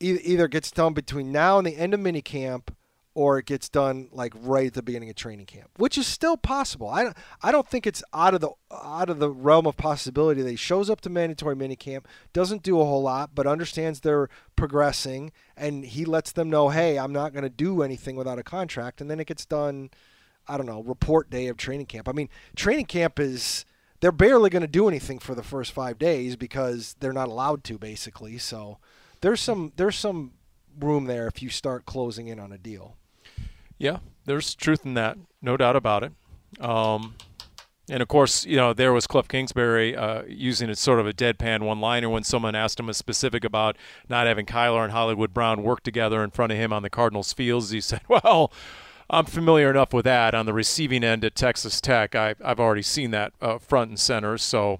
either gets done between now and the end of minicamp or it gets done like right at the beginning of training camp, which is still possible. I don't, I don't think it's out of the out of the realm of possibility that he shows up to mandatory minicamp, doesn't do a whole lot, but understands they're progressing, and he lets them know, hey, I'm not going to do anything without a contract, and then it gets done. I don't know, report day of training camp. I mean, training camp is they're barely going to do anything for the first five days because they're not allowed to, basically. So there's some there's some room there if you start closing in on a deal. Yeah, there's truth in that, no doubt about it. Um, and of course, you know, there was Cliff Kingsbury uh, using it sort of a deadpan one-liner when someone asked him a specific about not having Kyler and Hollywood Brown work together in front of him on the Cardinals fields. He said, "Well, I'm familiar enough with that on the receiving end at Texas Tech. I, I've already seen that uh, front and center. So,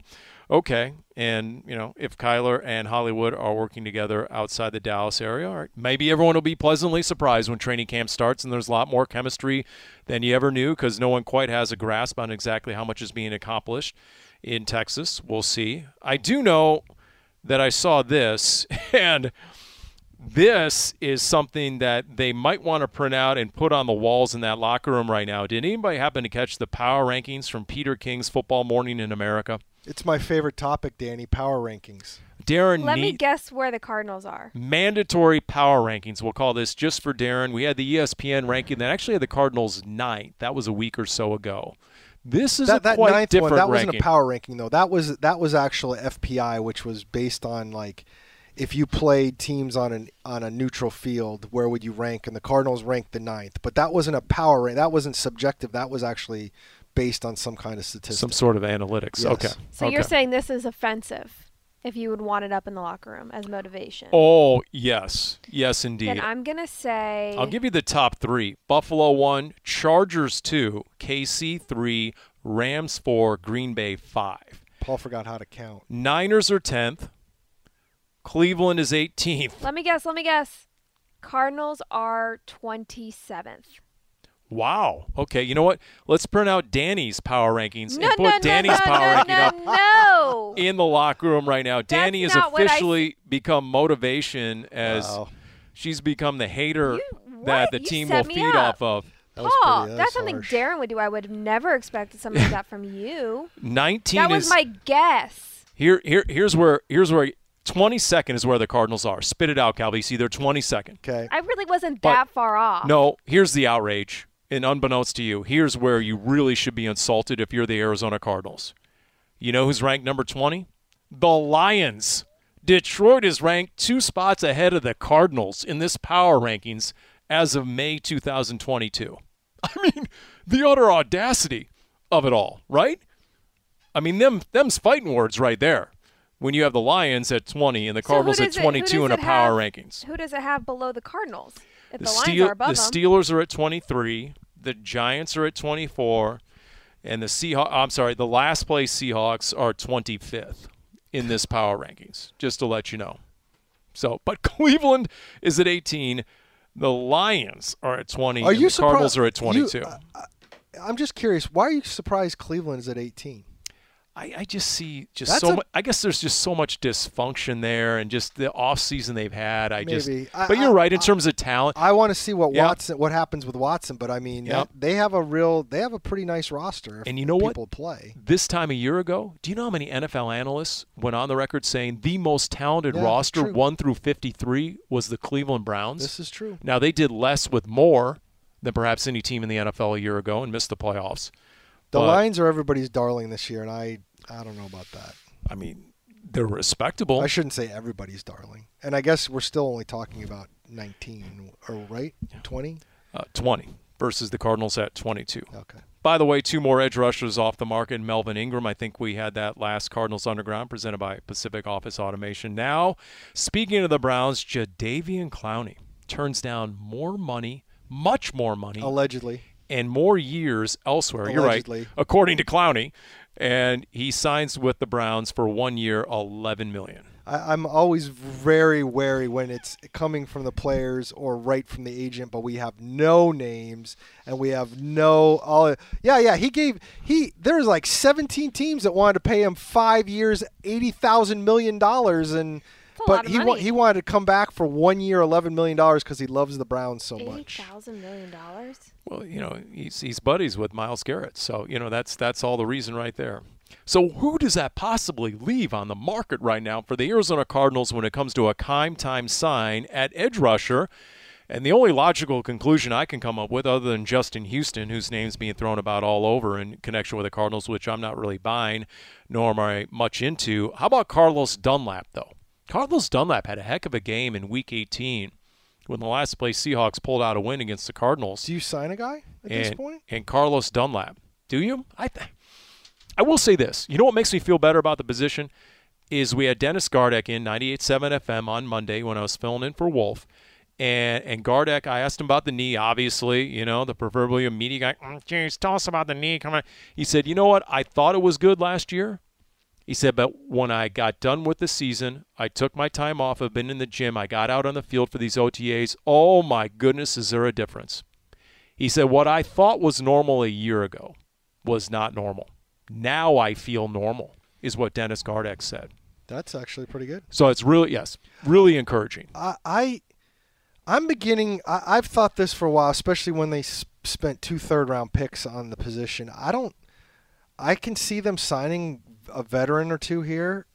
okay. And, you know, if Kyler and Hollywood are working together outside the Dallas area, all right, maybe everyone will be pleasantly surprised when training camp starts and there's a lot more chemistry than you ever knew because no one quite has a grasp on exactly how much is being accomplished in Texas. We'll see. I do know that I saw this and this is something that they might want to print out and put on the walls in that locker room right now. Did anybody happen to catch the power rankings from Peter King's Football Morning in America? It's my favorite topic, Danny. Power rankings. Darren Let me guess where the Cardinals are. mandatory power rankings. We'll call this just for Darren. We had the ESPN ranking that actually had the Cardinals ninth. That was a week or so ago. This is That, a that quite ninth different one, that ranking. wasn't a power ranking though. That was that was actually FPI, which was based on like if you played teams on an on a neutral field, where would you rank? And the Cardinals ranked the ninth, but that wasn't a power rank. That wasn't subjective. That was actually based on some kind of statistics. Some sort of analytics. Yes. Okay. So okay. you're saying this is offensive if you would want it up in the locker room as motivation. Oh yes, yes indeed. then I'm going to say I'll give you the top three: Buffalo one, Chargers two, KC three, Rams four, Green Bay five. Paul forgot how to count. Niners are tenth. Cleveland is 18th. Let me guess, let me guess. Cardinals are 27th. Wow. Okay. You know what? Let's print out Danny's power rankings No, and put no, no, Danny's no, power no, ranking no, up no. in the locker room right now. Danny has not what I s- officially become motivation as Wow. she's become the hater You- that the You team will feed up. off of. That was Paul, pretty- that that's something harsh. Darren would do. I would have never expected something like that from you. 19 That was is my guess. here. Here. Here's where. Here's where. 22nd is where the Cardinals are. Spit it out, Calvisi. They're 22nd. Okay. I really wasn't But- that far off. No, here's the outrage. And unbeknownst to you, here's where you really should be insulted if you're the Arizona Cardinals. You know who's ranked number 20? The Lions. Detroit is ranked two spots ahead of the Cardinals in this power rankings as of May 2022. I mean, the utter audacity of it all, right? I mean, them them's fighting words right there. When you have the Lions at 20 and the So Cardinals at does it- 22 in a power have- rankings. Who does it have below the Cardinals? If the, The, Lions Steel- are above the them. Steelers are at 23. The Giants are at 24, and the Seahawks. I'm sorry, the last place Seahawks are 25th in this power rankings. Just to let you know. So, but Cleveland is at 18. The Lions are at 20. Are and you the Cardinals surprised- are at 22. you- uh, I'm just curious. Why are you surprised Cleveland's at 18? I, I just see just That's so a- much. I guess there's just so much dysfunction there, and just the off season they've had. I just. Maybe. I- but you're I- right in terms of talent. I want to see what Yeah. Watson, what happens with Watson, but I mean, that, they have a real, they have a pretty nice roster. If And you know what? people play. this time a year ago, do you know how many NFL analysts went on the record saying the most talented Yeah, roster, true. 1 through 53, was the Cleveland Browns? This is true. now, they did less with more than perhaps any team in the NFL a year ago and missed the playoffs. The But, Lions are everybody's darling this year, and I, I don't know about that. I mean, they're respectable. I shouldn't say everybody's darling, and I guess we're still only talking about 19, or right, 20. uh, 20 versus the Cardinals at 22. Okay. By the way, two more edge rushers off the market. Melvin Ingram, I think we had that last Cardinals Underground presented by Pacific Office Automation. Now, speaking of the Browns, Jadeveon Clowney turns down more money, much more money, Allegedly. And more years elsewhere. You're right, according to Clowney, and he signs with the Browns for one year, 11 million. I, I'm always very wary when it's coming from the players or right from the agent, but we have no names and we have no. All yeah, yeah. He gave he. There was like 17 teams that wanted to pay him five years, eighty thousand million dollars, and but lot of he wa- he wanted to come back for one year, 11 million dollars because he loves the Browns so Eighty much. thousand million dollars. Well, you know, he's, he's buddies with Myles Garrett, so you know that's that's all the reason right there. So who does that possibly leave on the market right now for the Arizona Cardinals when it comes to a Kime time sign at edge rusher? And the only logical conclusion I can come up with, other than Justin Houston, whose name's being thrown about all over in connection with the Cardinals, which I'm not really buying, nor am I much into. How about Carlos Dunlap, though? Carlos Dunlap had a heck of a game in Week 18 when the last place Seahawks pulled out a win against the Cardinals Do you sign a guy at and, this point? and Carlos Dunlap. Do you? I th- I will say this. You know what makes me feel better about the position is we had Dennis Gardeck in 98.7 FM on Monday when I was filling in for Wolf. And and Gardeck, I asked him about the knee, obviously, you know, the proverbial meaty guy. "Mm, Jeez, tell us about the knee. Come on. He said, you know what? I thought it was good last year. He said, but when I got done with the season, I took my time off. I've been in the gym. I got out on the field for these OTAs. Oh my goodness, is there a difference? He said, What I thought was normal a year ago was not normal. Now I feel normal, is what Dennis Gardeck said. That's actually pretty good. So it's really, yes, really encouraging. I, I I'm beginning. I, I've thought this for a while, especially when they s- spent two third round picks on the position. I don't. I can see them signing a veteran or two here,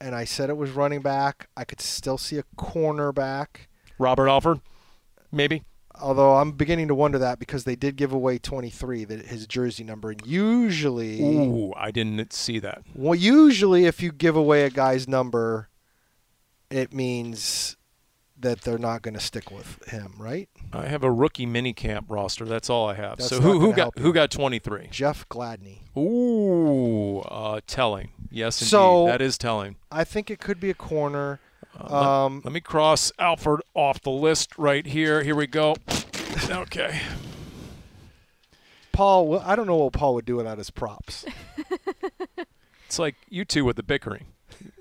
and I said it was running back. I could still see a cornerback, Robert Alford, maybe? although I'm beginning to wonder that because they did give away 23, that his jersey number, and usually, Ooh, I didn't see that. well, usually if you give away a guy's number, it means that they're not going to stick with him, right? I have a rookie minicamp roster. That's all I have. That's so who, who got you. who got 23? Jeff Gladney. Ooh, uh, telling. Yes, indeed. So- that is telling. I think it could be a corner. Uh, let- Um, let me cross Alford off the list right here. Here we go. Okay. Paul, I don't know what Paul would do without his props. It's like you two with the bickering.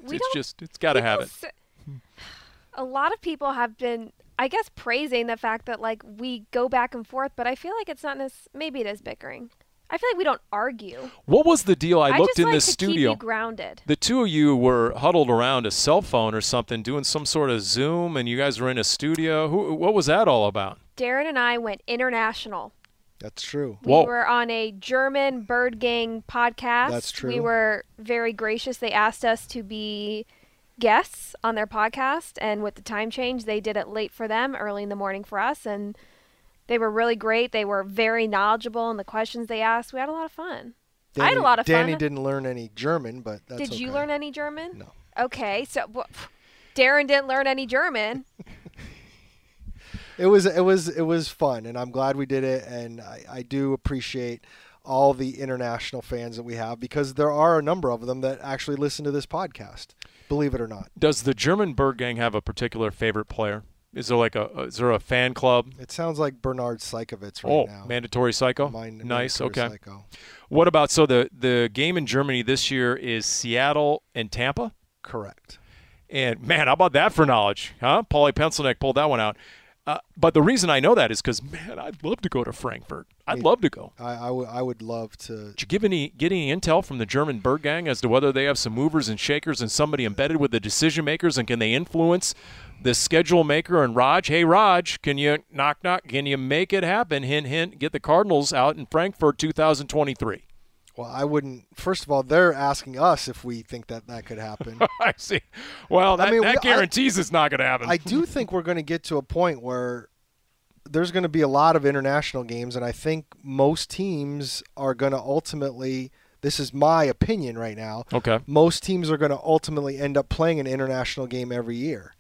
We it's don't- just it's got to have it. People s- A lot of people have been, I guess, praising the fact that like we go back and forth, but I feel like it's not necess- Maybe it is bickering. I feel like we don't argue. What was the deal? I, looked just in like the to keep studio. you grounded. the two of you were huddled around a cell phone or something, doing some sort of Zoom, and you guys were in a studio. Who? What was that all about? Darren and I went international. That's true. We Whoa. were on a German bird gang podcast. That's true. We were very gracious. They asked us to be guests on their podcast, and with the time change, they did it late for them, early in the morning for us, and they were really great. They were very knowledgeable in the questions they asked. We had a lot of fun. I had a lot of Danny fun. Danny didn't learn any German, but that's Did you learn any German? No. Okay, so wh- Darren didn't learn any German. It was it was it was fun, and I'm glad we did it. And I, I do appreciate all the international fans that we have because there are a number of them that actually listen to this podcast. Believe it or not, Does the German bird gang have a particular favorite player? Is there like a is there a fan club? it sounds like Bernhard Seikovits right oh, now. mandatory psycho. Mine- nice. Mandatory Okay. Psycho. What about so the the game in Germany this year is Seattle and Tampa? Correct. And man, how about that for knowledge, huh? Paulie Pencilneck pulled that one out. Uh, but the reason I know that is because man, I'd love to go to Frankfurt. I'd love to go. I, I, w- I would love to. Did you give any get any intel from the German Bird Gang as to whether they have some movers and shakers and somebody embedded with the decision makers and can they influence the schedule maker and Raj? Hey Raj, can you knock knock? Can you make it happen? Hint hint. Get the Cardinals out in Frankfurt 2023. Well, I wouldn't. First of all, they're asking us if we think that that could happen. I see. Well, that, I mean, that we- I- guarantees it's not going to happen. I do think we're going to get to a point where there's going to be a lot of international games, and I think most teams are going to ultimately. This is my opinion right now. okay. Most teams are going to ultimately end up playing an international game every year,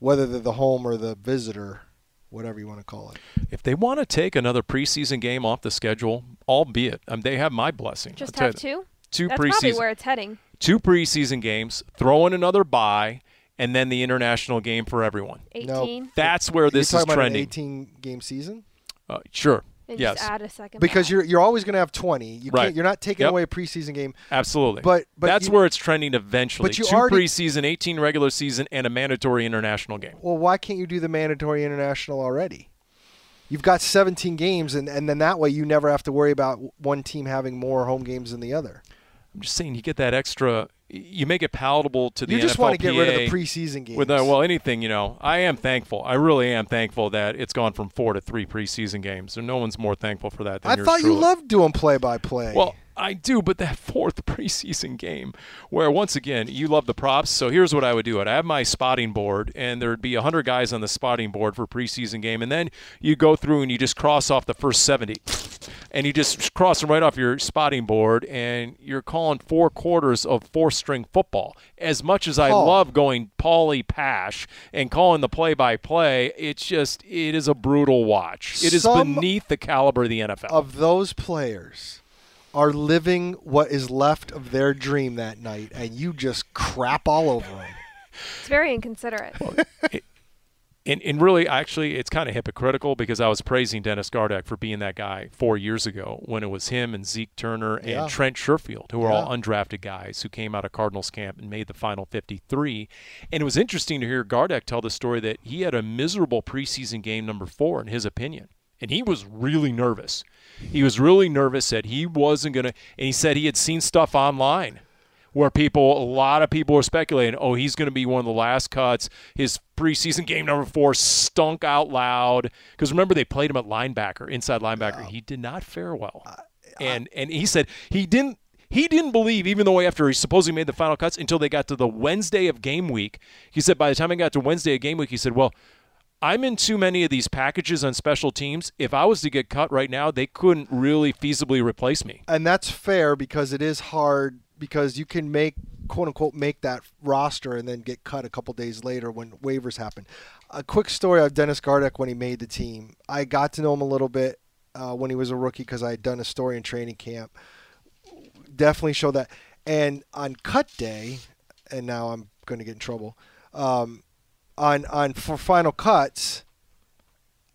whether they're the home or the visitor, whatever you want to call it. If they want to take another preseason game off the schedule, albeit um, they have my blessing. Just I'll have two. Two That's probably preseason, where it's heading. two preseason games, throw in another bye, and then the international game for everyone. 18. That's where this You're is about trending. 18 game season Uh, sure. And yes. just add a second. because bye. you're you're always going to have 20. You Right. can't, you're not taking Yep. away a preseason game. Absolutely. But- but that's you- where it's trending eventually. But you two already- preseason, 18 regular season, and a mandatory international game. Well, why can't you do the mandatory international already? You've got 17 games, and, and then that way you never have to worry about one team having more home games than the other. I'm just saying you get that extra. You make it palatable to the You just NFLPA want to get rid of the preseason games. With uh, well, anything you know, I am thankful. I really am thankful that it's gone from four to three preseason games, and no one's more thankful for that than I thought you loved doing play-by-play. Well, I do, but that fourth preseason game, where once again you love the props. So here's what I would do: I'd have my spotting board, and there'd be hundred guys on the spotting board for preseason game, and then you go through and you just cross off the first seventy, and you just cross them right off your spotting board, and you're calling four quarters of four-string football. As much as I Paul. love going Paulie Pash and calling the play-by-play, it's just it is a brutal watch. It is Some beneath the caliber of the NFL. of those players are living what is left of their dream that night, and you just crap all over them. It's very inconsiderate. And, and really, actually, it's kind of hypocritical because I was praising Dennis Gardeck for being that guy four years ago when it was him and Zeke Turner and Yeah. Trent Sherfield, who were all undrafted guys who came out of Cardinals camp and made the final 53. And it was interesting to hear Gardeck tell the story that he had a miserable preseason game number four, in his opinion. And he was really nervous. He was really nervous that he wasn't going to, and he said he had seen stuff online where people, a lot of people were speculating, oh, he's going to be one of the last cuts. His preseason game number four stunk out loud because remember they played him at linebacker, inside linebacker. He did not fare well, and and he said he didn't. He didn't believe, even though after he supposedly made the final cuts, until they got to the Wednesday of game week. He said by the time he got to Wednesday of game week, he said, "Well, I'm in too many of these packages on special teams. If I was to get cut right now, they couldn't really feasibly replace me." and that's fair because it is hard because you can make quote unquote make that roster and then get cut a couple days later when waivers happen. A quick story of Dennis Gardeck when he made the team. I got to know him a little bit uh, when he was a rookie because I had done a story in training camp. Definitely show that. And on cut day, and now I'm going to get in trouble. Um, on on for final cuts,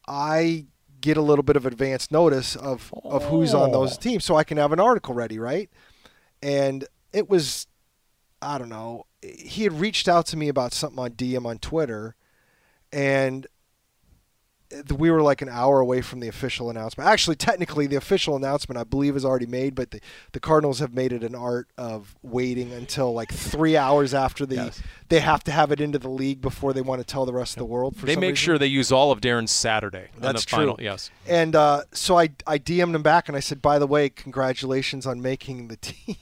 I get a little bit of advance notice of, of who's on those Oh. teams so I can have an article ready, right? And it was, I don't know, he had reached out to me about something on DM on Twitter, and we were like an hour away from the official announcement. Actually, technically, the official announcement I believe is already made, but the, the Cardinals have made it an art of waiting until like three hours after the Yes. they have to have it into the league before they want to tell the rest of the world. For They make reason. sure they use all of Darren's Saturday. That's the final. true. Yes. And uh, so I, I DM'd him back and I said, by the way, congratulations on making the team.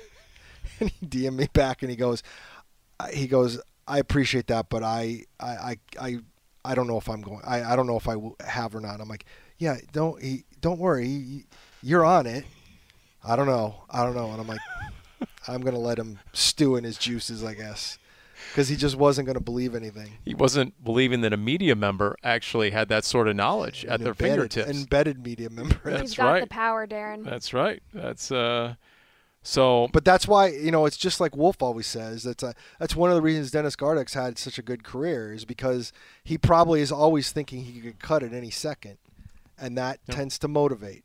and he DM'd me back and he goes, uh, he goes, I appreciate that, but I, I, I, I, I don't know if I'm going. I, I don't know if I will have or not. I'm like, yeah, don't, he, don't worry, he- you're on it. I don't know, I don't know, and I'm like, I'm gonna let him stew in his juices, I guess, because he just wasn't gonna believe anything. He wasn't believing that a media member actually had that sort of knowledge at An their embedded, fingertips. embedded media member. That's He's got right. the power, Darren. That's right. That's uh so But that's why you know it's just like Wolf always says. That's a, that's one of the reasons Dennis Gardeck's had such a good career is because he probably is always thinking he could cut at any second, and that tends to motivate.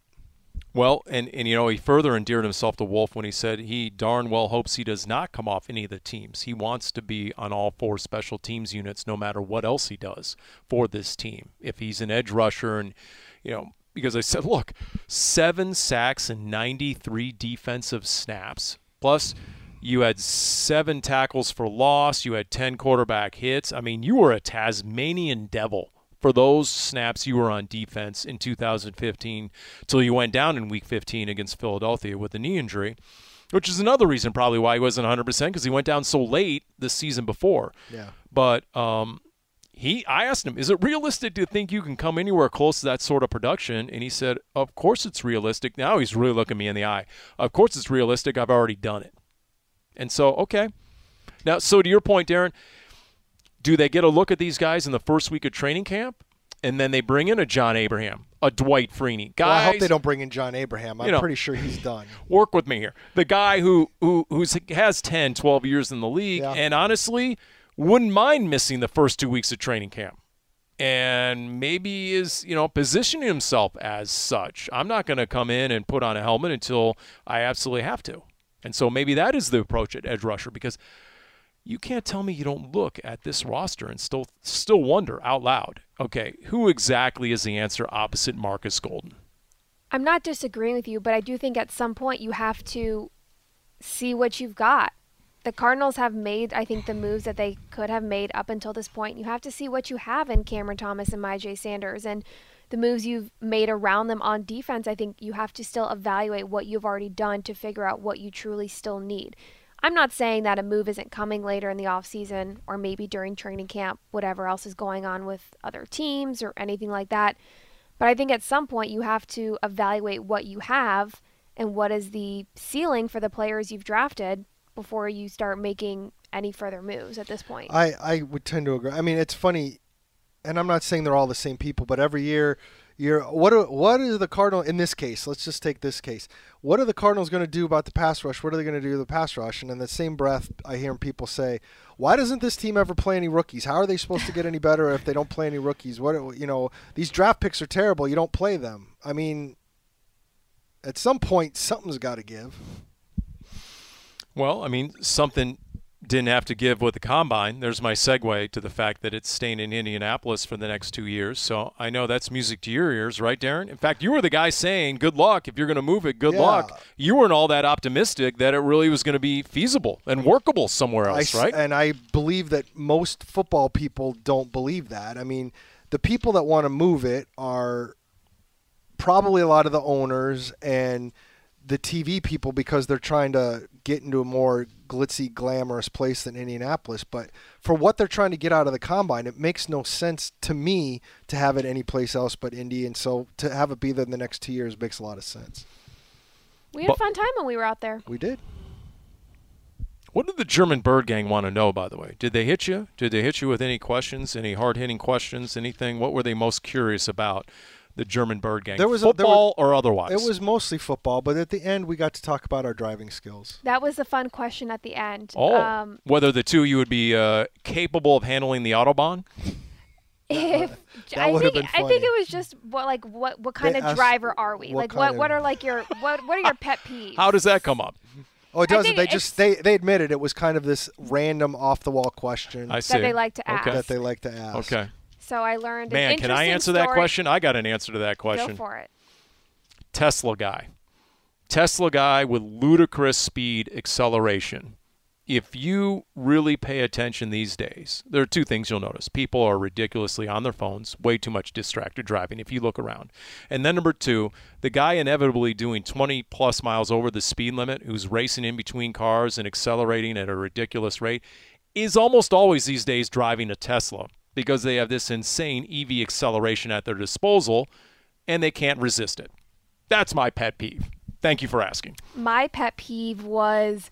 Well, and, and you know, he further endeared himself to Wolf when he said he darn well hopes he does not come off any of the teams. He wants to be on all four special teams units no matter what else he does for this team. If he's an edge rusher and, you know, because I said, look, seven sacks and 93 defensive snaps, plus you had seven tackles for loss, you had 10 quarterback hits. I mean, you were a Tasmanian devil for those snaps you were on defense in 2015 till you went down in week 15 against Philadelphia with a knee injury, which is another reason probably why he wasn't 100% because he went down so late the season before. Yeah. But um, he, I asked him, is it realistic to think you can come anywhere close to that sort of production? And he said, of course it's realistic. Now he's really looking me in the eye. Of course it's realistic. I've already done it. And so, okay. Now, so to your point, Darren, do they get a look at these guys in the first week of training camp? And then they bring in a John Abraham, a Dwight Freeney. Guys, Well, I hope they don't bring in John Abraham. I'm you know, pretty sure he's done. work with me here. The guy who who who's has 10, 12 years in the league Yeah. and honestly wouldn't mind missing the first 2 weeks of training camp. And maybe is, you know, positioning himself as such. I'm not going to come in and put on a helmet until I absolutely have to. And so maybe that is the approach at edge rusher because you can't tell me you don't look at this roster and still still wonder out loud. Okay, who exactly is the answer opposite Marcus Golden? I'm not disagreeing with you, but I do think at some point you have to see what you've got. The Cardinals have made, I think, the moves that they could have made up until this point. You have to see what you have in Cameron Thomas and Myjai Sanders and the moves you've made around them on defense. I think you have to still evaluate what you've already done to figure out what you truly still need. I'm not saying that a move isn't coming later in the offseason or maybe during training camp, whatever else is going on with other teams or anything like that. But I think at some point you have to evaluate what you have and what is the ceiling for the players you've drafted before you start making any further moves at this point. I, I would tend to agree. I mean, it's funny, and I'm not saying they're all the same people, but every year, you're what are, what is the Cardinal in this case? Let's just take this case. What are the Cardinals going to do about the pass rush? What are they going to do the pass rush? And in the same breath, I hear people say, "Why doesn't this team ever play any rookies? How are they supposed to get any better if they don't play any rookies? What you know, these draft picks are terrible. You don't play them. I mean, at some point, something's got to give. Well, I mean, something didn't have to give with the combine. There's my segue to the fact that it's staying in Indianapolis for the next two years. So I know that's music to your ears, right, Darren? In fact, you were the guy saying, good luck. If you're going to move it, good Yeah. luck. You weren't all that optimistic that it really was going to be feasible and workable somewhere else, s- right? And I believe that most football people don't believe that. I mean, the people that want to move it are probably a lot of the owners and the TV people because they're trying to get into a more glitzy, glamorous place than Indianapolis. But for what they're trying to get out of the combine, it makes no sense to me to have it any place else but Indy. And so to have it be there in the next two years makes a lot of sense. we had But- a fun time when we were out there. We did. What did the German Bird Gang want to know, by the way? Did they hit you? Did they hit you with any questions, any hard hitting questions, anything? What were they most curious about, the German Bird Gang? There was a- there Football or otherwise? It was mostly football, but at the end, we got to talk about our driving skills. That was a fun question at the end. Oh, Um, whether the two of you would be uh, capable of handling the Autobahn? if that I would've think been I think it was just what like what what kind They of driver are we? what like what of- what are like your what what are your pet peeves? How does that come up? Oh, it doesn't. They just they they admitted it was kind of this random off the wall question I see. that they like to ask? Okay. that they like to ask. Okay. So I learned. Man, an can I answer that question? I got an answer to that question. Go for it. Tesla guy. Tesla guy with ludicrous speed acceleration. If you really pay attention these days, there are two things you'll notice. People are ridiculously on their phones, way too much distracted driving if you look around. And then number two, the guy inevitably doing 20 plus miles over the speed limit, who's racing in between cars and accelerating at a ridiculous rate, is almost always these days driving a Tesla because they have this insane EV acceleration at their disposal and they can't resist it. That's my pet peeve. Thank you for asking. My pet peeve was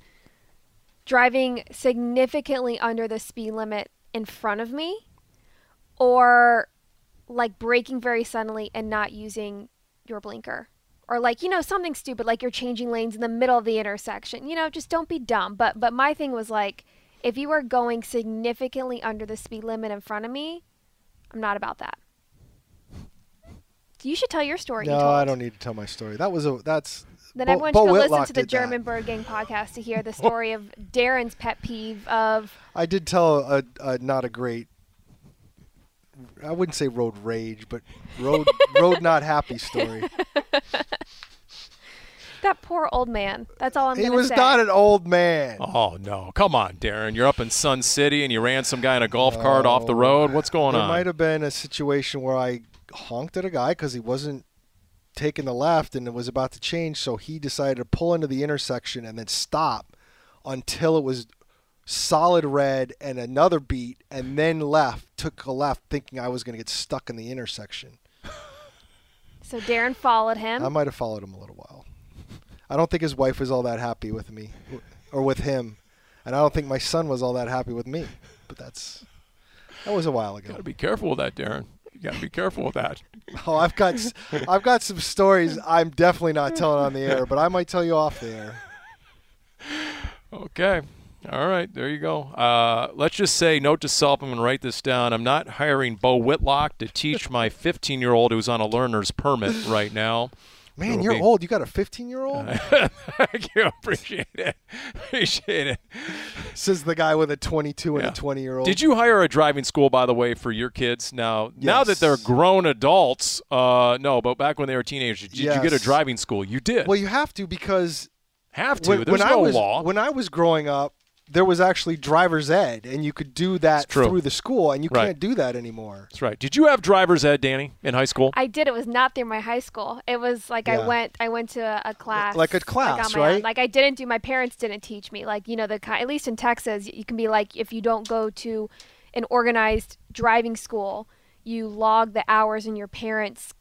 driving significantly under the speed limit in front of me or like braking very suddenly and not using your blinker or like you know something stupid like you're changing lanes in the middle of the intersection you know just don't be dumb but but my thing was like if you are going significantly under the speed limit in front of me i'm not about that You should tell your story. No, told. I don't need to tell my story. That was a that's. Then Bo- everyone Bo should go listen to the did that. German Bird Gang podcast to hear the story of Darren's pet peeve of I did tell a, a not a great. I wouldn't say road rage, but road road not happy story. that poor old man. That's all I'm he gonna was say. not an old man. Oh no! Come on, Darren. You're up in Sun City and you ran some guy in a golf cart off the road. What's going there on? It might have been a situation where I honked at a guy because he wasn't taking the left and it was about to change, so he decided to pull into the intersection and then stop until it was solid red and another beat, and then left, took a left, thinking I was going to get stuck in the intersection. So Darren followed him. I might have followed him a little while. I don't think his wife was all that happy with me or with him, and I don't think my son was all that happy with me. But that's that was a while ago. Got to be careful with that, Darren. You got to be careful with that. Oh, I've got I've got some stories I'm definitely not telling on the air, but I might tell you off the air. Okay. All right. There you go. Uh, let's just say, note to self, I'm going to write this down. I'm not hiring Bo Whitlock to teach my 15 year old who's on a learner's permit right now. Man, you're be- old. You got a 15 year old? Thank you. Appreciate it. Appreciate it. Says the guy with a 22 and a 20 year old. Did you hire a driving school, by the way, for your kids? Now, now that they're grown adults, uh, no, but back when they were teenagers, did you get a driving school? You did. Well, you have to because have to. when, There's when no I was law. when I was growing up, there was actually driver's ed, and you could do that through the school, and you Right. can't do that anymore. That's right. Did you have driver's ed, Dani, in high school? I did. It was not through my high school. It was like Yeah. I went. I went to a, a class, Like a on class, my own. right? Like I didn't do. My parents didn't teach me. Like you know, the at least in Texas, you can be like if you don't go to an organized driving school, you log the hours, and your parents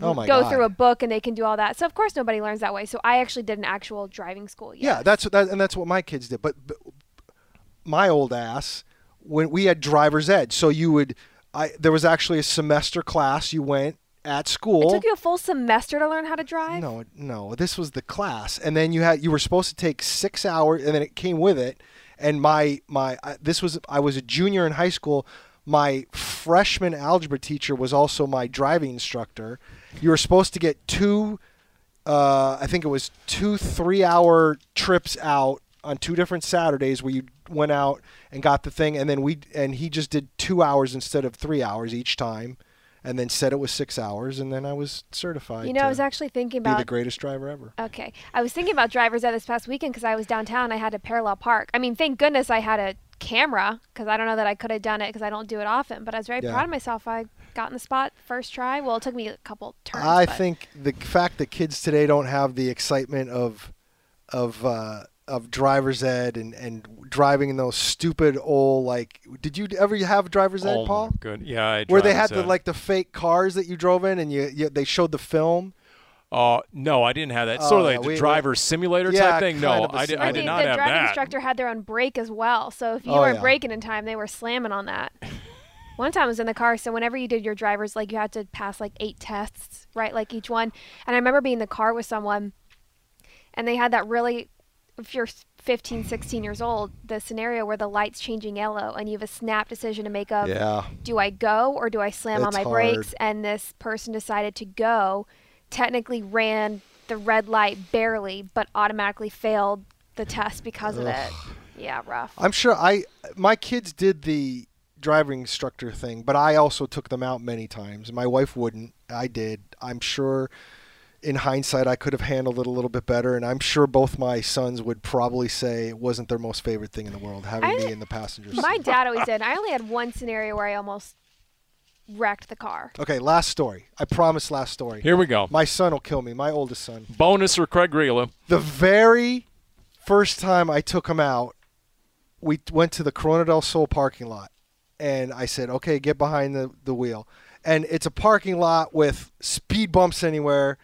Oh my go God. through a book, and they can do all that. So of course, nobody learns that way. So I actually did an actual driving school. Yeah, yes. that's that, and that's what my kids did. But, but my old ass, when we had driver's ed, so you would, I there was actually a semester class you went at school. It took you a full semester to learn how to drive. No, no, this was the class, and then you had you were supposed to take six hours, and then it came with it. And my my I, this was I was a junior in high school. My freshman algebra teacher was also my driving instructor. You were supposed to get two, uh, I think it was two three-hour trips out on two different Saturdays where you went out and got the thing, and then we and he just did two hours instead of three hours each time, and then said it was six hours, and then I was certified. You know, I was actually thinking be the greatest driver ever. Okay. I was thinking about driver's ed this past weekend because I was downtown. I had to parallel park. I mean, thank goodness I had a camera because I don't know that I could have done it because I don't do it often. But I was very Yeah. proud of myself. I got in the spot first try. Well, it took me a couple turns. I but- think the fact that kids today don't have the excitement of of uh, of driver's ed and, and driving in those stupid old like did you ever have driver's ed oh, Paul good. Yeah, I had where they had driver's the ed. like the fake cars that you drove in and you, you they showed the film Uh, no, I didn't have that. Sort Oh, of like yeah, the we- driver simulator Yeah, type thing. No, kind of a I, did, Or I the, did not the have driving that. instructor had their own brake as well. So if you Oh, weren't yeah. braking in time, they were slamming on that. One time I was in the car, so whenever you did your driver's, like you had to pass like eight tests, right? Like each one. And I remember being in the car with someone, and they had that really, if you're 15, 16 years old, the scenario where the light's changing yellow and you have a snap decision to make of yeah do I go or do I slam on my hard. brakes? And this person decided to go, technically ran the red light barely, but automatically failed the test because of it. Yeah, rough. I'm sure I my kids did the driving instructor thing, but I also took them out many times. My wife wouldn't. I did. I'm sure in hindsight I could have handled it a little bit better and I'm sure both my sons would probably say it wasn't their most favorite thing in the world having I- me in the passenger seat. My dad always did. I only had one scenario where I almost wrecked the car. Okay, last story. I promise last story. Here we go. My son will kill me, my oldest son. Bonus for Craig Grilla. The very first time I took him out, we went to the Corona del Sol parking lot, and I said, "Okay, get behind the, the wheel." And it's a parking lot with speed bumps anywhere.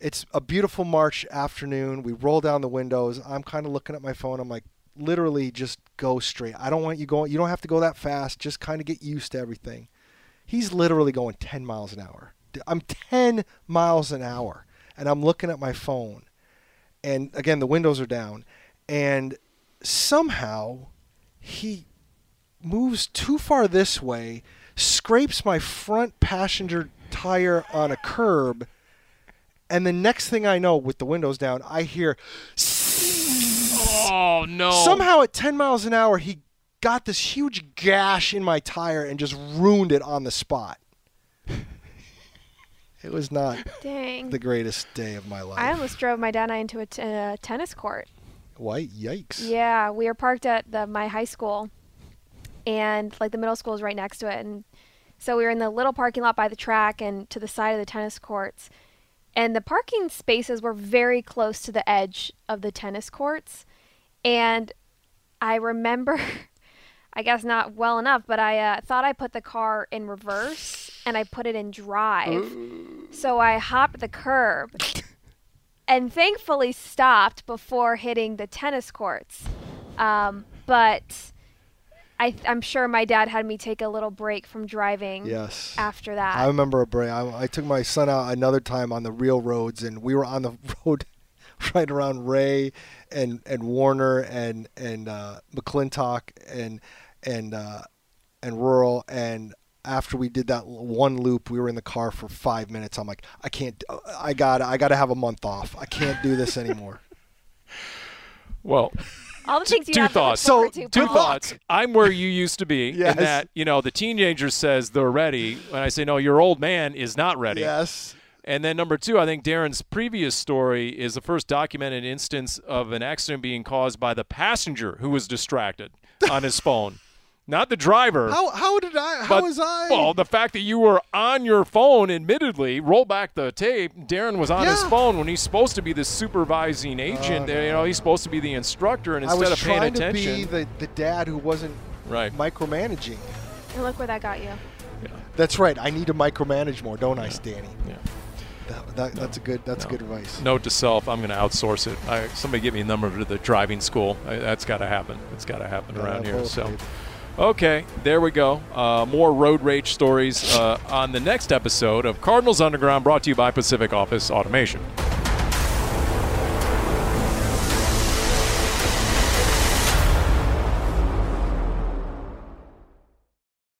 It's a beautiful March afternoon. We roll down the windows. I'm kind of looking at my phone. I'm like, literally, just go straight. I don't want you going. You don't have to go that fast. Just kind of get used to everything. He's literally going 10 miles an hour. I'm 10 miles an hour, and I'm looking at my phone and again the windows are down and somehow he moves too far this way scrapes my front passenger tire on a curb. And the next thing I know, with the windows down, I hear Oh no! somehow at 10 miles an hour, he got this huge gash in my tire and just ruined it on the spot. it was not Dang. the greatest day of my life. I almost drove my dad and I into a t- uh, tennis court. White, yikes. Yeah, we were parked at the my high school, and like the middle school is right next to it, and so we were in the little parking lot by the track and to the side of the tennis courts, and the parking spaces were very close to the edge of the tennis courts, and I remember, I guess not well enough, but I uh, thought I put the car in reverse and I put it in drive, so I hopped the curb and thankfully stopped before hitting the tennis courts. Um, but I, I'm sure my dad had me take a little break from driving Yes. after that. I remember a break. I, I took my son out another time on the real roads, and we were on the road right around Ray and and Warner and and uh, McClintock and and uh, and rural. And after we did that one loop, we were in the car for five minutes. I'm like, I can't. I got. I got to have a month off. I can't do this anymore. well, All the things you two have thoughts. So, to, two Paul. thoughts. I'm where you used to be. Yes. In that, you know, the teenager says they're ready. and I say, no, your old man is not ready. yes. And then number two, I think Darren's previous story is the first documented instance of an accident being caused by the passenger who was distracted on his phone, not the driver. How how did I? How but, was I? Well, the fact that you were on your phone, admittedly, roll back the tape. Darren was on his phone when he's supposed to be the supervising agent. Oh, you know, he's supposed to be the instructor, and I instead was of paying trying to be the, the dad who wasn't right? micromanaging. And look where that got you. That's right. I need to micromanage more, don't I, Stanny? Yeah. That, that, That's a good. That's No. good advice. Note to self: I'm going to outsource it. I, somebody give me a number to the driving school. I, that's got to happen. It's got to happen Gotta around here. So. babe. Okay, there we go. Uh, more road rage stories uh, on the next episode of Cardinals Underground, brought to you by Pacific Office Automation.